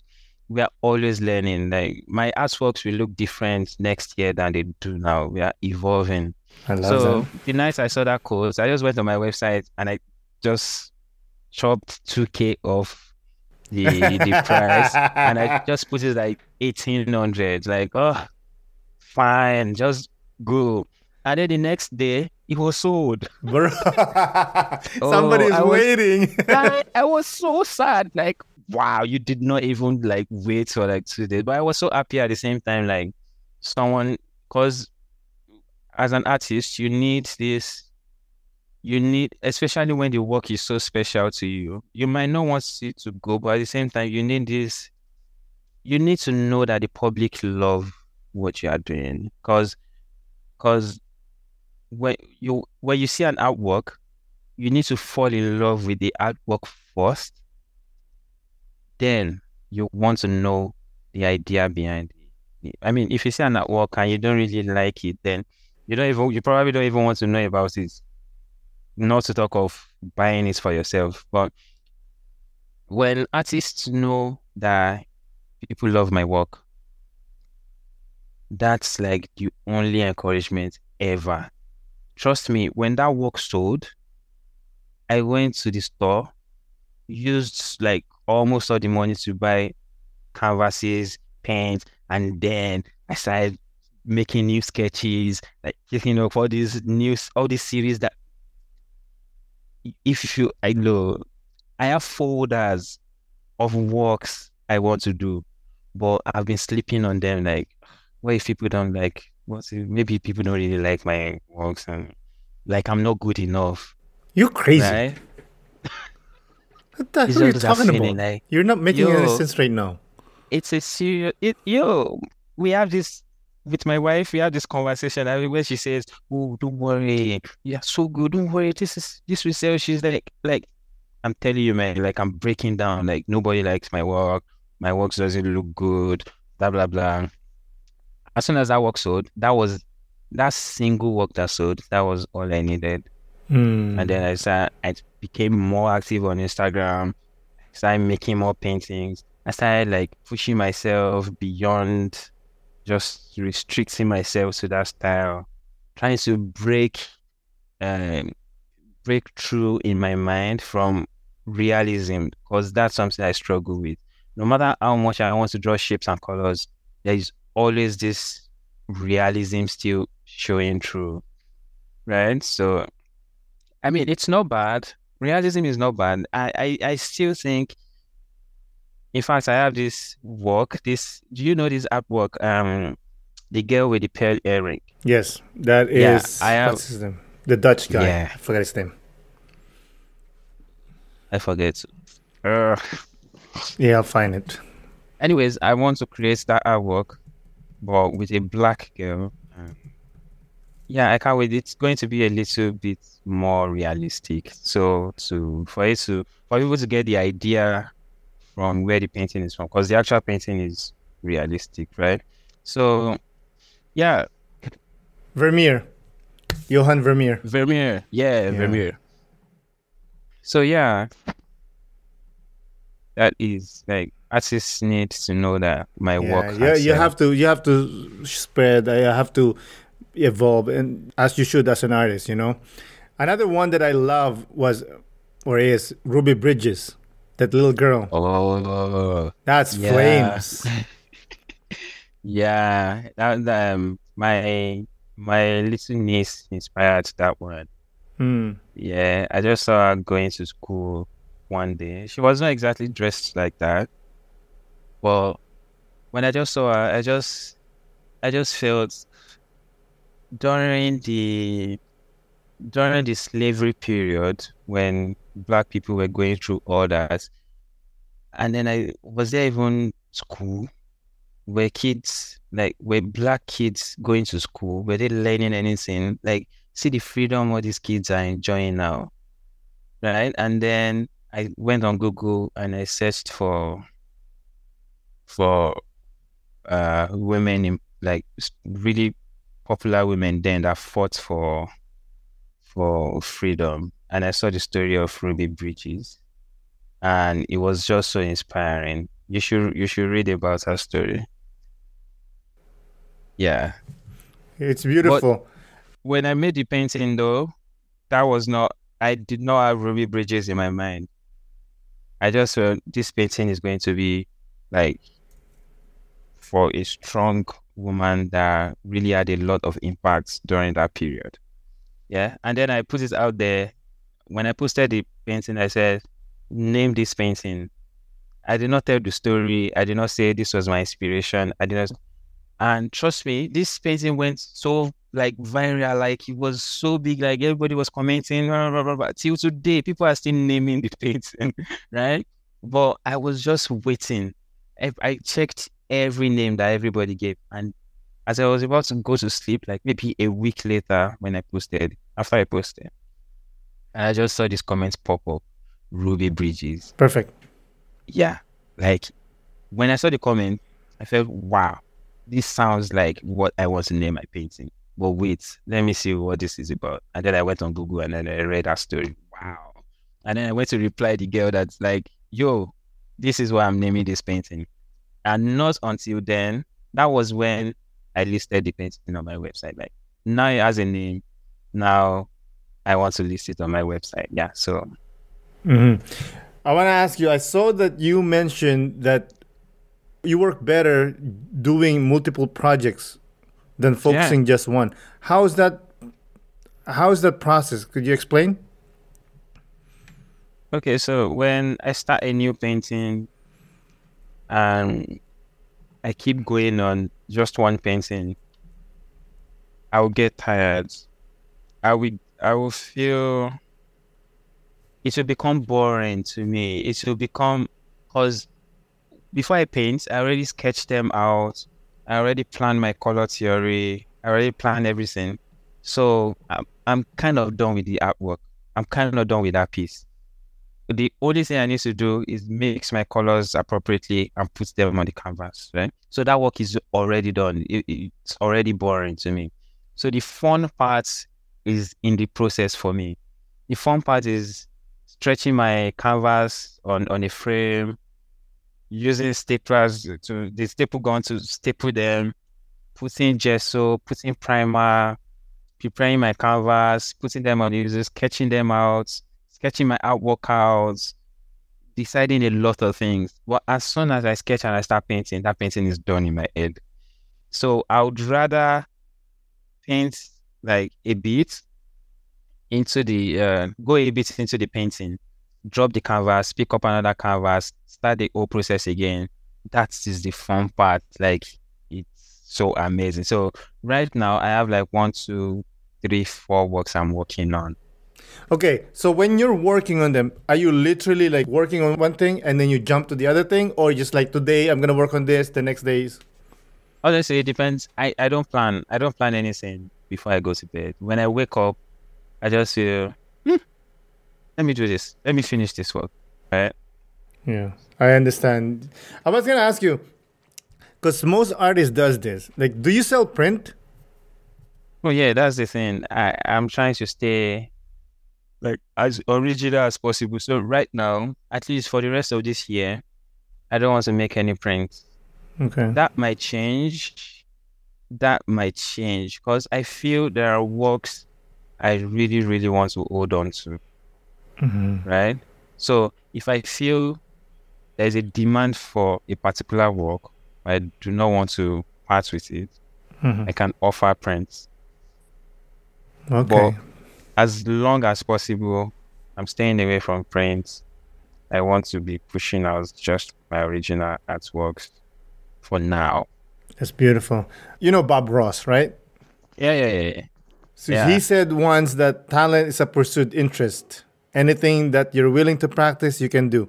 S3: we are always learning. Like my artworks will look different next year than they do now. We are evolving.
S2: I love
S3: So
S2: that.
S3: the night I saw that quote, I just went on my website and I just chopped 2k off the the <laughs> price and I just put it like eighteen hundred. Like, oh, fine, just go. And then the next day, it was sold.
S2: Bro, <laughs>
S3: Oh,
S2: somebody's
S3: I was-
S2: waiting.
S3: I, <laughs> I was so sad. Like, wow, you did not even like wait for like two days. But I was so happy at the same time, like someone, because as an artist, you need this. You need, especially when the work is so special to you, you might not want it to go, but at the same time, you need this. You need to know that the public love what you are doing, because, because when you when you see an artwork, you need to fall in love with the artwork first. Then you want to know the idea behind it. I mean, if you see an artwork and you don't really like it, then you don't even you probably don't even want to know about it. Not to talk of buying it for yourself. But when artists know that people love my work, that's like the only encouragement ever. Trust me, when that work sold, I went to the store, used like almost all the money to buy canvases, paint, and then I started making new sketches, like you know, for these news, all these series that if you I know I have folders of works I want to do, but I've been sleeping on them like what if people don't like what's it maybe people don't really like my works and like I'm not good enough.
S2: You're crazy.
S3: Right?
S2: What the hell are you talking about?
S3: Like,
S2: You're not making any sense right now.
S3: it's a serious it yo we have this with my wife we have this conversation I mean, where she says oh don't worry. You're so good. Don't worry. This is this will sell she's like like i'm telling you man like i'm breaking down. Like nobody likes my work. My work doesn't look good. Blah blah blah. As soon as that work sold that was that single work that sold that was all i needed
S2: Hmm.
S3: and then I started, I became more active on Instagram, I started making more paintings. I started like pushing myself beyond just restricting myself to that style, trying to break, um, break through in my mind from realism, because that's something I struggle with. No matter how much I want to draw shapes and colors, there is always this realism still showing through, right? So I mean, it's not bad. Realism is not bad. I, I, I still think, in fact, I have this work. This, do you know this artwork? Um, the girl with the pearl earring.
S2: Yes, that is.
S3: Yeah, I have-
S2: what's his name? The Dutch guy.
S3: Yeah.
S2: I forgot his name.
S3: I forget. Uh,
S2: Yeah, I'll find it.
S3: anyways, I want to create that artwork, but with a black girl. Yeah, I can't wait. It's going to be a little bit more realistic. So to for it to for people to get the idea from where the painting is from, because the actual painting is realistic, right? So yeah,
S2: Vermeer. Johan Vermeer.
S3: Vermeer. Yeah,
S2: Yeah.
S3: Vermeer. So yeah, that is like artists need to know that my
S2: Yeah,
S3: work.
S2: yeah,
S3: has
S2: you
S3: um,
S2: have to you have to spread. I have to evolve, and as you should as an artist, you know. Another one that I love was or is Ruby Bridges, that little girl.
S3: Oh,
S2: That's
S3: Yeah.
S2: flames. <laughs>
S3: yeah. That um, my my little niece inspired that one.
S2: Hmm.
S3: Yeah, I just saw her going to school one day. She was not exactly dressed like that, but when I just saw her, I just, I just felt during the during the slavery period when black people were going through all that, and then I was there even school? Where kids like were black kids going to school? Were they learning anything? Like see the freedom all these kids are enjoying now right? And then i went on google and i searched for for uh women in like really popular women then that fought for for freedom. And i saw the story of ruby bridges. And it was just so inspiring. You should you should read about her story. Yeah.
S2: It's beautiful.
S3: when I made the painting though, that was not I did not have Ruby Bridges in my mind. I just felt this painting is going to be like for a strong woman that really had a lot of impacts during that period. Yeah. And then I put it out there. When I posted the painting, I said, name this painting. I did not tell the story. I did not say this was my inspiration. I did not. And trust me, this painting went so like viral, like it was so big, like everybody was commenting. Blah, blah, blah. Till today, people are still naming the <laughs> painting, right? But I was just waiting. I, I checked every name that everybody gave, and as I was about to go to sleep, like maybe a week later when I posted, after I posted, and I just saw these comments pop up. Ruby Bridges.
S2: Perfect.
S3: Yeah. Like when I saw the comment, I felt, wow, this sounds like what I want to name my painting. But wait, let me see what this is about. And then I went on Google and then I read that story. Wow. And then I went to reply the girl that's like, yo, this is why I'm naming this painting. And not until then, that was when I listed the painting on my website. Like now it has a name. Now I want to list it on my website. Yeah. So
S2: Mm-hmm. I want to ask you. I saw that you mentioned that you work better doing multiple projects than focusing yeah. just one. How is that? How is that process? Could you explain?
S3: Okay, so when I start a new painting, and I keep going on just one painting, I will get tired. I will I will feel it will become boring to me. It will become because before I paint, I already sketch them out. I already plan my color theory. I already plan everything. So I'm, I'm kind of done with the artwork. I'm kind of done with that piece. The only thing I need to do is mix my colors appropriately and put them on the canvas, right? So that work is already done. It, it's already boring to me. So the fun part is in the process for me. The fun part is stretching my canvas on, on a frame, using staplers to the staple gun to staple them, putting gesso, putting primer, preparing my canvas, putting them on the easel, sketching them out, sketching my artwork out, deciding a lot of things. But as soon as I sketch and I start painting, that painting is done in my head. So I would rather paint like a bit into the uh, go a bit into the painting, drop the canvas, pick up another canvas, start the whole process again. That is the fun part. Like it's so amazing. So right now I have like one, two, three, four works I'm working on.
S2: Okay, so when you're working on them, are you literally like working on one thing and then you jump to the other thing, or just like today I'm gonna work on this, the next days?
S3: Honestly, it depends. I, I don't plan. I don't plan anything before I go to bed. When I wake up, I just feel, hmm, let me do this. Let me finish this work. Right?
S2: Yeah, I understand. I was gonna ask you, because most artists does this. Like, do you sell print?
S3: Well, yeah, that's the thing. I I'm trying to stay like as original as possible. So right now, at least for the rest of this year, I don't want to make any prints.
S2: Okay.
S3: That might change. That might change because I feel there are works I really, really want to hold on to.
S2: Mm-hmm.
S3: Right? So if I feel there's a demand for a particular work, I do not want to part with it,
S2: mm-hmm.
S3: I can offer prints.
S2: Okay.
S3: But as long as possible, I'm staying away from prints. I want to be pushing out just my original artworks for now.
S2: That's beautiful. You know Bob Ross, right?
S3: Yeah, yeah, yeah. yeah.
S2: So yeah. he said once that talent is a pursued interest. Anything that you're willing to practice, you can do.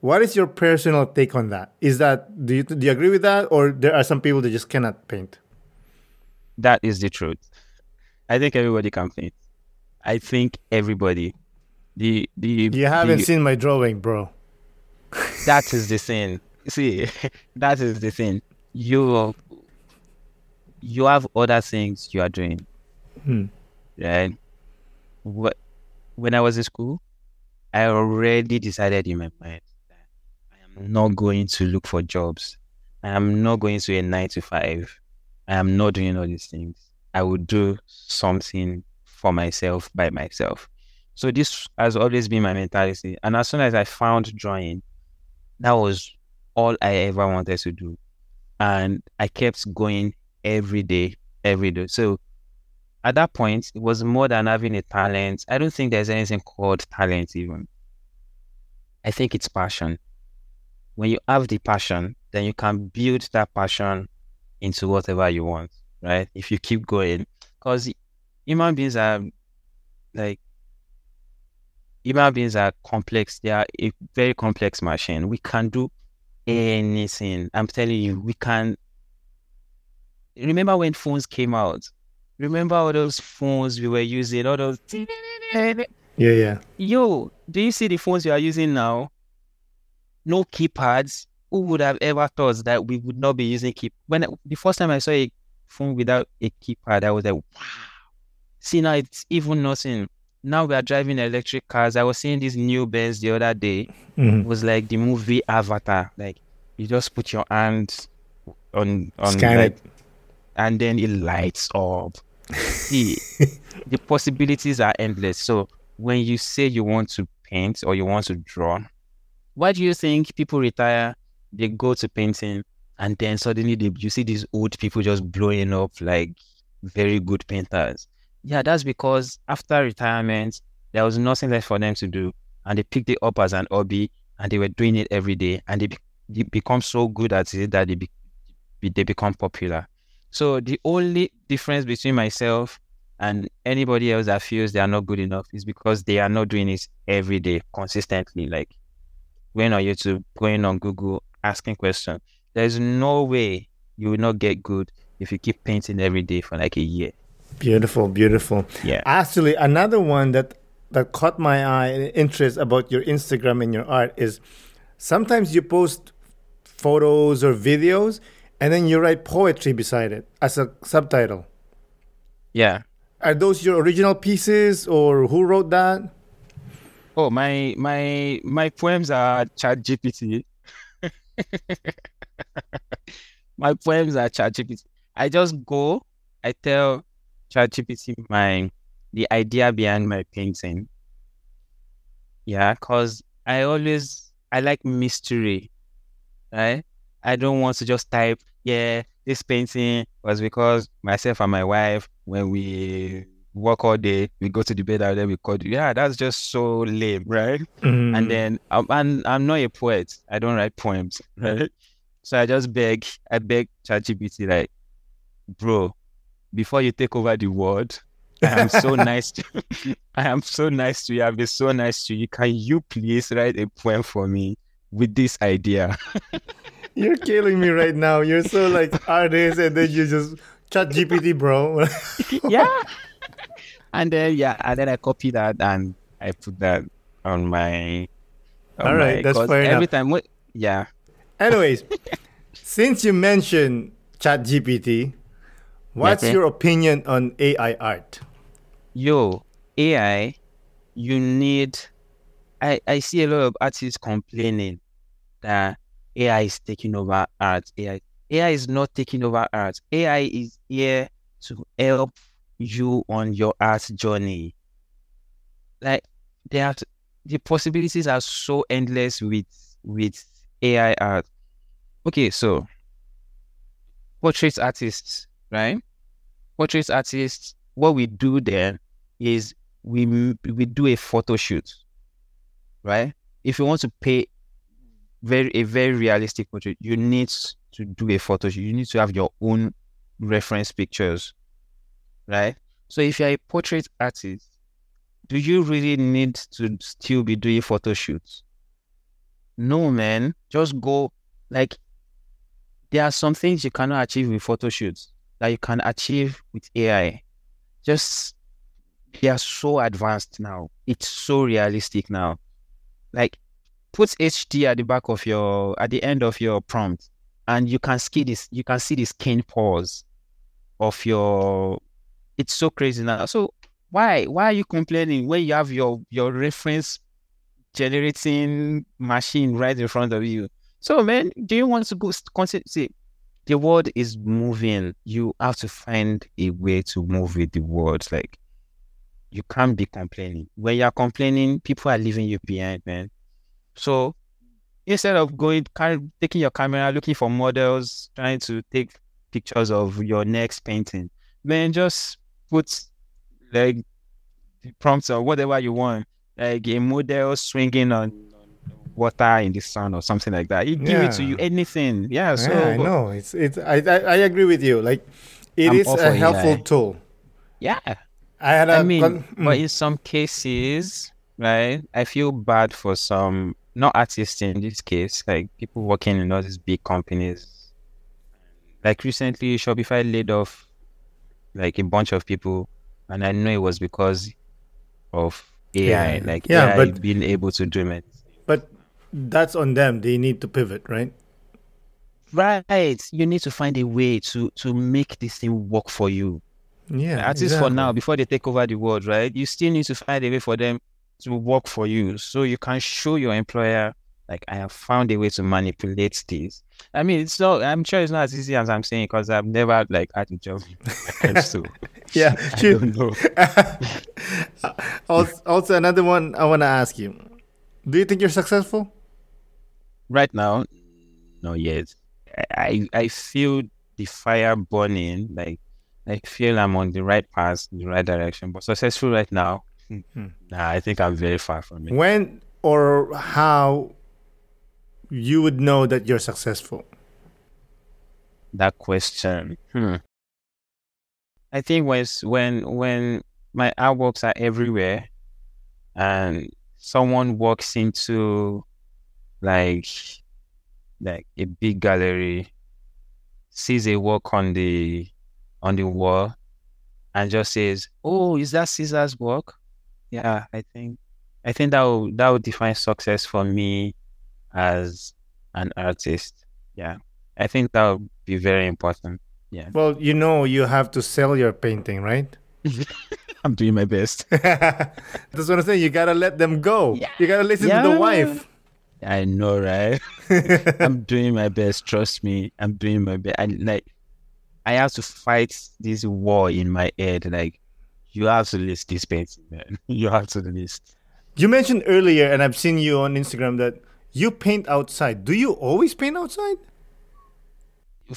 S2: What is your personal take on that? Is that do you do you agree with that, or there are some people that just cannot paint?
S3: That is the truth. I think everybody can paint. I think everybody. The the
S2: you haven't
S3: the,
S2: seen my drawing, bro.
S3: that is <laughs> the thing. See, <laughs> that is the thing. You you have other things you are doing
S2: Hmm.
S3: Right. What when I was in school, I already decided in my mind that I am not going to look for jobs. I am not going to a nine to five. I am not doing all these things. I will do something for myself by myself. So this has always been my mentality. And as soon as I found drawing, that was all I ever wanted to do. And I kept going every day, every day. So at that point, it was more than having a talent. I don't think there's anything called talent, even. I think it's passion. when you have the passion, then you can build that passion into whatever you want, right? If you keep going, because human beings are like human beings are complex. They are a very complex machine. We can do anything. I'm telling you, we can. Remember when phones came out? Remember all those phones we were using? All those.
S2: Yeah, yeah.
S3: Yo, do you see the phones you are using now? No keypads. Who would have ever thought that we would not be using key? When the first time I saw a phone without a keypad, I was like, wow. See now it's even nothing. Now we are driving electric cars. I was seeing this new Benz the other day.
S2: Mhm.
S3: It was like the movie Avatar. Like you just put your hand on on
S2: Scan
S3: like,
S2: it.
S3: and then it lights up. <laughs> See, the possibilities are endless. So when you say you want to paint or you want to draw, why do you think people retire? They go to painting, and then suddenly they, you see these old people just blowing up like very good painters. Yeah, that's because after retirement, there was nothing left for them to do, and they picked it up as an hobby, and they were doing it every day, and they, they become so good at it that they be, they become popular. So the only difference between myself and anybody else that feels they are not good enough is because they are not doing it every day consistently. Like going on YouTube, going on Google, asking questions. There's no way you will not get good if you keep painting every day for like a year.
S2: Beautiful, beautiful.
S3: Yeah.
S2: Actually, another one that that caught my eye and interest about your Instagram and your art is sometimes you post photos or videos and then you write poetry beside it as a subtitle.
S3: Yeah.
S2: Are those your original pieces or who wrote that?
S3: Oh, my my my poems are Chat GPT. <laughs> my poems are Chat GPT. I just go, I tell Chat GPT my the idea behind my painting. Yeah, cause I always I like mystery, right? I don't want to just type, yeah, this painting was because myself and my wife when we work all day, we go to the bed and then we call. Yeah, that's just so lame, right?
S2: Mhm.
S3: And then I'm, I'm I'm not a poet. I don't write poems, <laughs> right? So I just beg, I beg ChatGPT like, bro, before you take over the world, I am so <laughs> nice to <laughs> I am so nice to you. I've been so nice to you. Can you please write a poem for me with this idea? <laughs>
S2: You're killing me right now. You're so like artist and then you just chat GPT, bro.
S3: yeah. And then yeah, and then I copy that and I put that on my. on
S2: All right,
S3: my-
S2: that's fair
S3: Every
S2: enough.
S3: time, what? Yeah,
S2: Anyways, since you mentioned chat GPT, what's your opinion on AI art?
S3: yo, AI, you need. I I see a lot of artists complaining that AI is taking over art. AI AI is not taking over art. AI is here to help you on your art journey. Like they have to, the possibilities are so endless with with AI art. Okay, so portrait artists, right? Portrait artists, what we do then is we we do a photo shoot, right? If you want to pay very a very realistic portrait, you need to do a photo shoot. You need to have your own reference pictures, right? So if you're a portrait artist, do you really need to still be doing photo shoots? No, man. Just go like there are some things you cannot achieve with photo shoots that you can achieve with AI. Just they are so advanced now. It's so realistic now. Like put HD at the back of your at the end of your prompt and you can see this you can see the skin pores of your it's so crazy now. So why why are you complaining when you have your your reference generating machine right in front of you? So man, do you want to go consider see the world is moving. You have to find a way to move with the world. Like you can't be complaining. When you're complaining, people are leaving you behind, man. So instead of going taking your camera, looking for models, trying to take pictures of your next painting, man, just put like the prompts or whatever you want, like a model swinging on water in the sun or something like that. He give it to you anything. Yeah. So
S2: yeah, I know. It's it's. I, I I agree with you. Like, it
S3: I'm
S2: is a helpful tool.
S3: yeah.
S2: I had a
S3: I mean,
S2: con-
S3: but
S2: mm,
S3: in some cases, right, I feel bad for some not artists in this case, like people working in all these big companies. Like recently, Shopify laid off like a bunch of people, and I know it was because of AI,
S2: Yeah.
S3: like
S2: Yeah,
S3: AI
S2: but-
S3: being able to do it.
S2: That's on them. They need to pivot, right?
S3: Right, you need to find a way to to make this thing work for you.
S2: Yeah.
S3: At least for now, before they take over the world, right? You still need to find a way for them to work for you. So you can show your employer, like, I have found a way to manipulate this. I mean, it's not, I'm sure it's not as easy as I'm saying because I've never, like, had a job. so, <laughs>
S2: Yeah. <laughs>
S3: I don't know. <laughs>
S2: also, also, another one I want to ask you: Do you think you're successful?
S3: Right now, no, yet. I, I feel the fire burning, like, I feel I'm on the right path, the right direction, but successful right now,
S2: Hmm.
S3: nah, I think I'm very far from it.
S2: When or how you would know that you're successful?
S3: that question. Hmm. I think when s- when when my artworks are everywhere, and someone walks into like like a big gallery, sees a work on the on the wall, and just says, "Oh, is that Caezar's work?" Yeah, I think I think that will that would define success for me as an artist. Yeah, I think that would be very important. Yeah,
S2: Well, you know, you have to sell your painting, right? <laughs>
S3: I'm doing my best. <laughs>
S2: That's what I'm saying. You gotta let them go.
S3: Yeah.
S2: You gotta listen to the wife.
S3: I know, right? <laughs> I'm doing my best. Trust me, I'm doing my best. I like, I have to fight this war in my head. Like, you have to list this painting, man. <laughs> You have to list.
S2: You mentioned earlier, and I've seen you on Instagram that you paint outside. Do you always paint outside?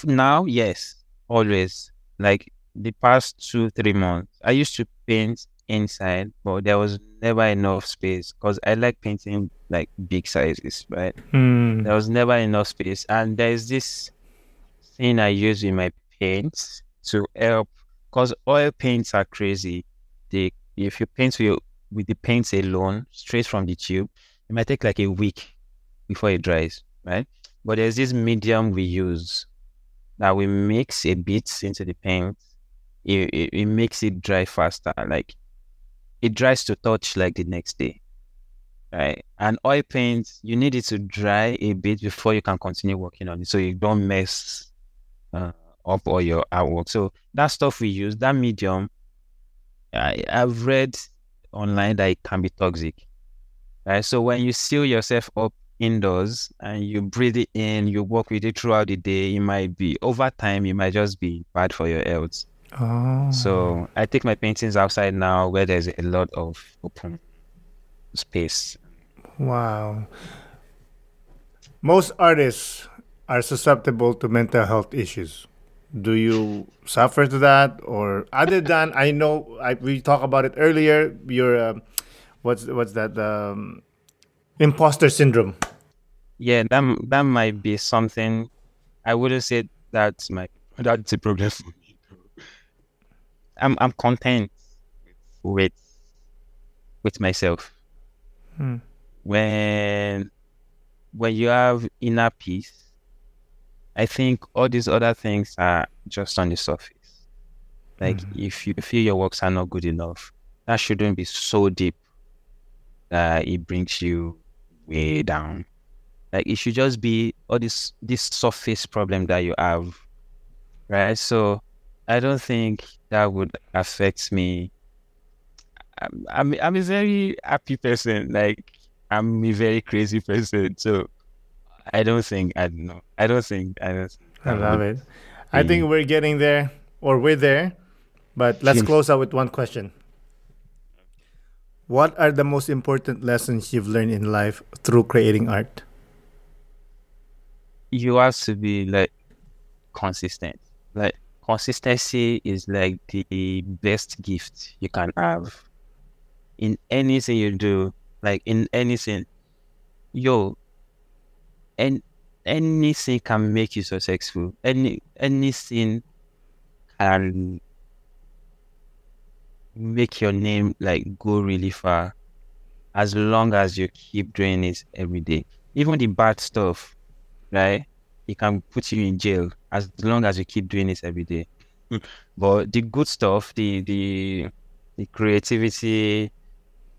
S3: Now, yes, always. Like the past two, three months, I used to paint inside, but there was never enough space because I like painting like big sizes, right?
S2: Hmm.
S3: There was never enough space. And there's this thing I use in my paints to help because oil paints are crazy. They if you paint with, with the paints alone, straight from the tube, it might take like a week before it dries, right? But there's this medium we use that we mix a bit into the paint. It, it, it makes it dry faster. Like it dries to touch like the next day right? And oil paint, you need it to dry a bit before you can continue working on it, so you don't mess uh, up all your artwork. So that stuff we use, that medium, I, I've read online that it can be toxic, right? So when you seal yourself up indoors and you breathe it in, you work with it throughout the day, it might be over time, it might just be bad for your health.
S2: Oh.
S3: So I take my paintings outside now where there's a lot of open space.
S2: Wow. Most artists are susceptible to mental health issues. Do you suffer to that, or other <laughs> than I know I, we talked about it earlier? Your um, what's what's that um, imposter syndrome?
S3: Yeah, that that might be something. I wouldn't say that's my that's a problem for me. though. I'm I'm content with with myself.
S2: Hmm.
S3: When when you have inner peace, I think all these other things are just on the surface. Like if you feel your works are not good enough, that shouldn't be so deep that it brings you way down. Like it should just be all this this surface problem that you have, right? So I don't think that would affect me. I'm I'm, I'm a very happy person. Like I'm a very crazy person. So I don't think I don't know. I don't think I don't. Think
S2: I love
S3: would-
S2: it. I think we're getting there, or we're there. But let's close out with one question. What are the most important lessons you've learned in life through creating art?
S3: you have to be like consistent. Like consistency is like the best gift you can have in anything you do. Like in anything, yo, and anything can make you successful. Any anything can make your name like go really far as long as you keep doing it every day. Even the bad stuff, right? It can put you in jail as long as you keep doing it every day. but the good stuff, the the the creativity,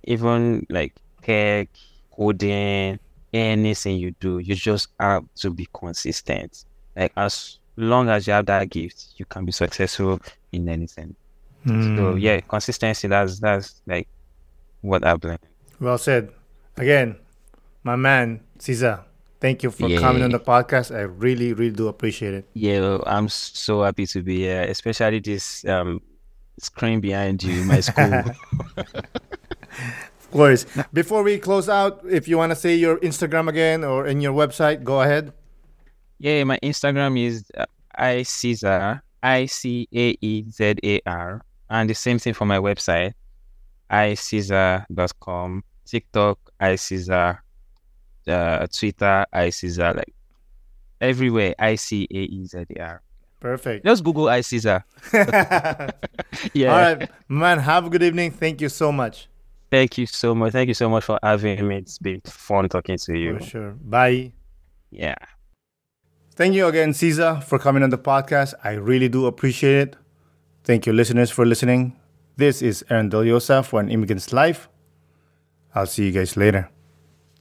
S3: even like tech, coding, anything you do, you just have to be consistent. Like as long as you have that gift, you can be successful in anything.
S2: Hmm.
S3: So yeah, consistency. That's that's like what I've learned.
S2: Well said. Again, my man, Caezar, thank you for
S3: Yeah.
S2: coming on the podcast. I really, really do appreciate it.
S3: Yeah, I'm so happy to be here, especially this um screen behind you, my <laughs> school.
S2: Of course. Before we close out, if you want to say your Instagram again or in your website, go ahead.
S3: yeah, my Instagram is uh, I Caezar, I C A E Z A R, and the same thing for my website, icaezar.com, TikTok, iCaezar, uh, Twitter, iCaezar, like everywhere, I C A E Z A R.
S2: Perfect.
S3: Just Google iCaezar. <laughs> Yeah.
S2: All right, man. Have a good evening. Thank you so much.
S3: Thank you so much. Thank you so much for having me. It's been fun talking to you.
S2: For sure. Bye.
S3: Yeah.
S2: Thank you again, Caezar, for coming on the podcast. I really do appreciate it. Thank you, listeners, for listening. This is Aaron Deliosa for An Immigrant's Life. I'll see you guys later.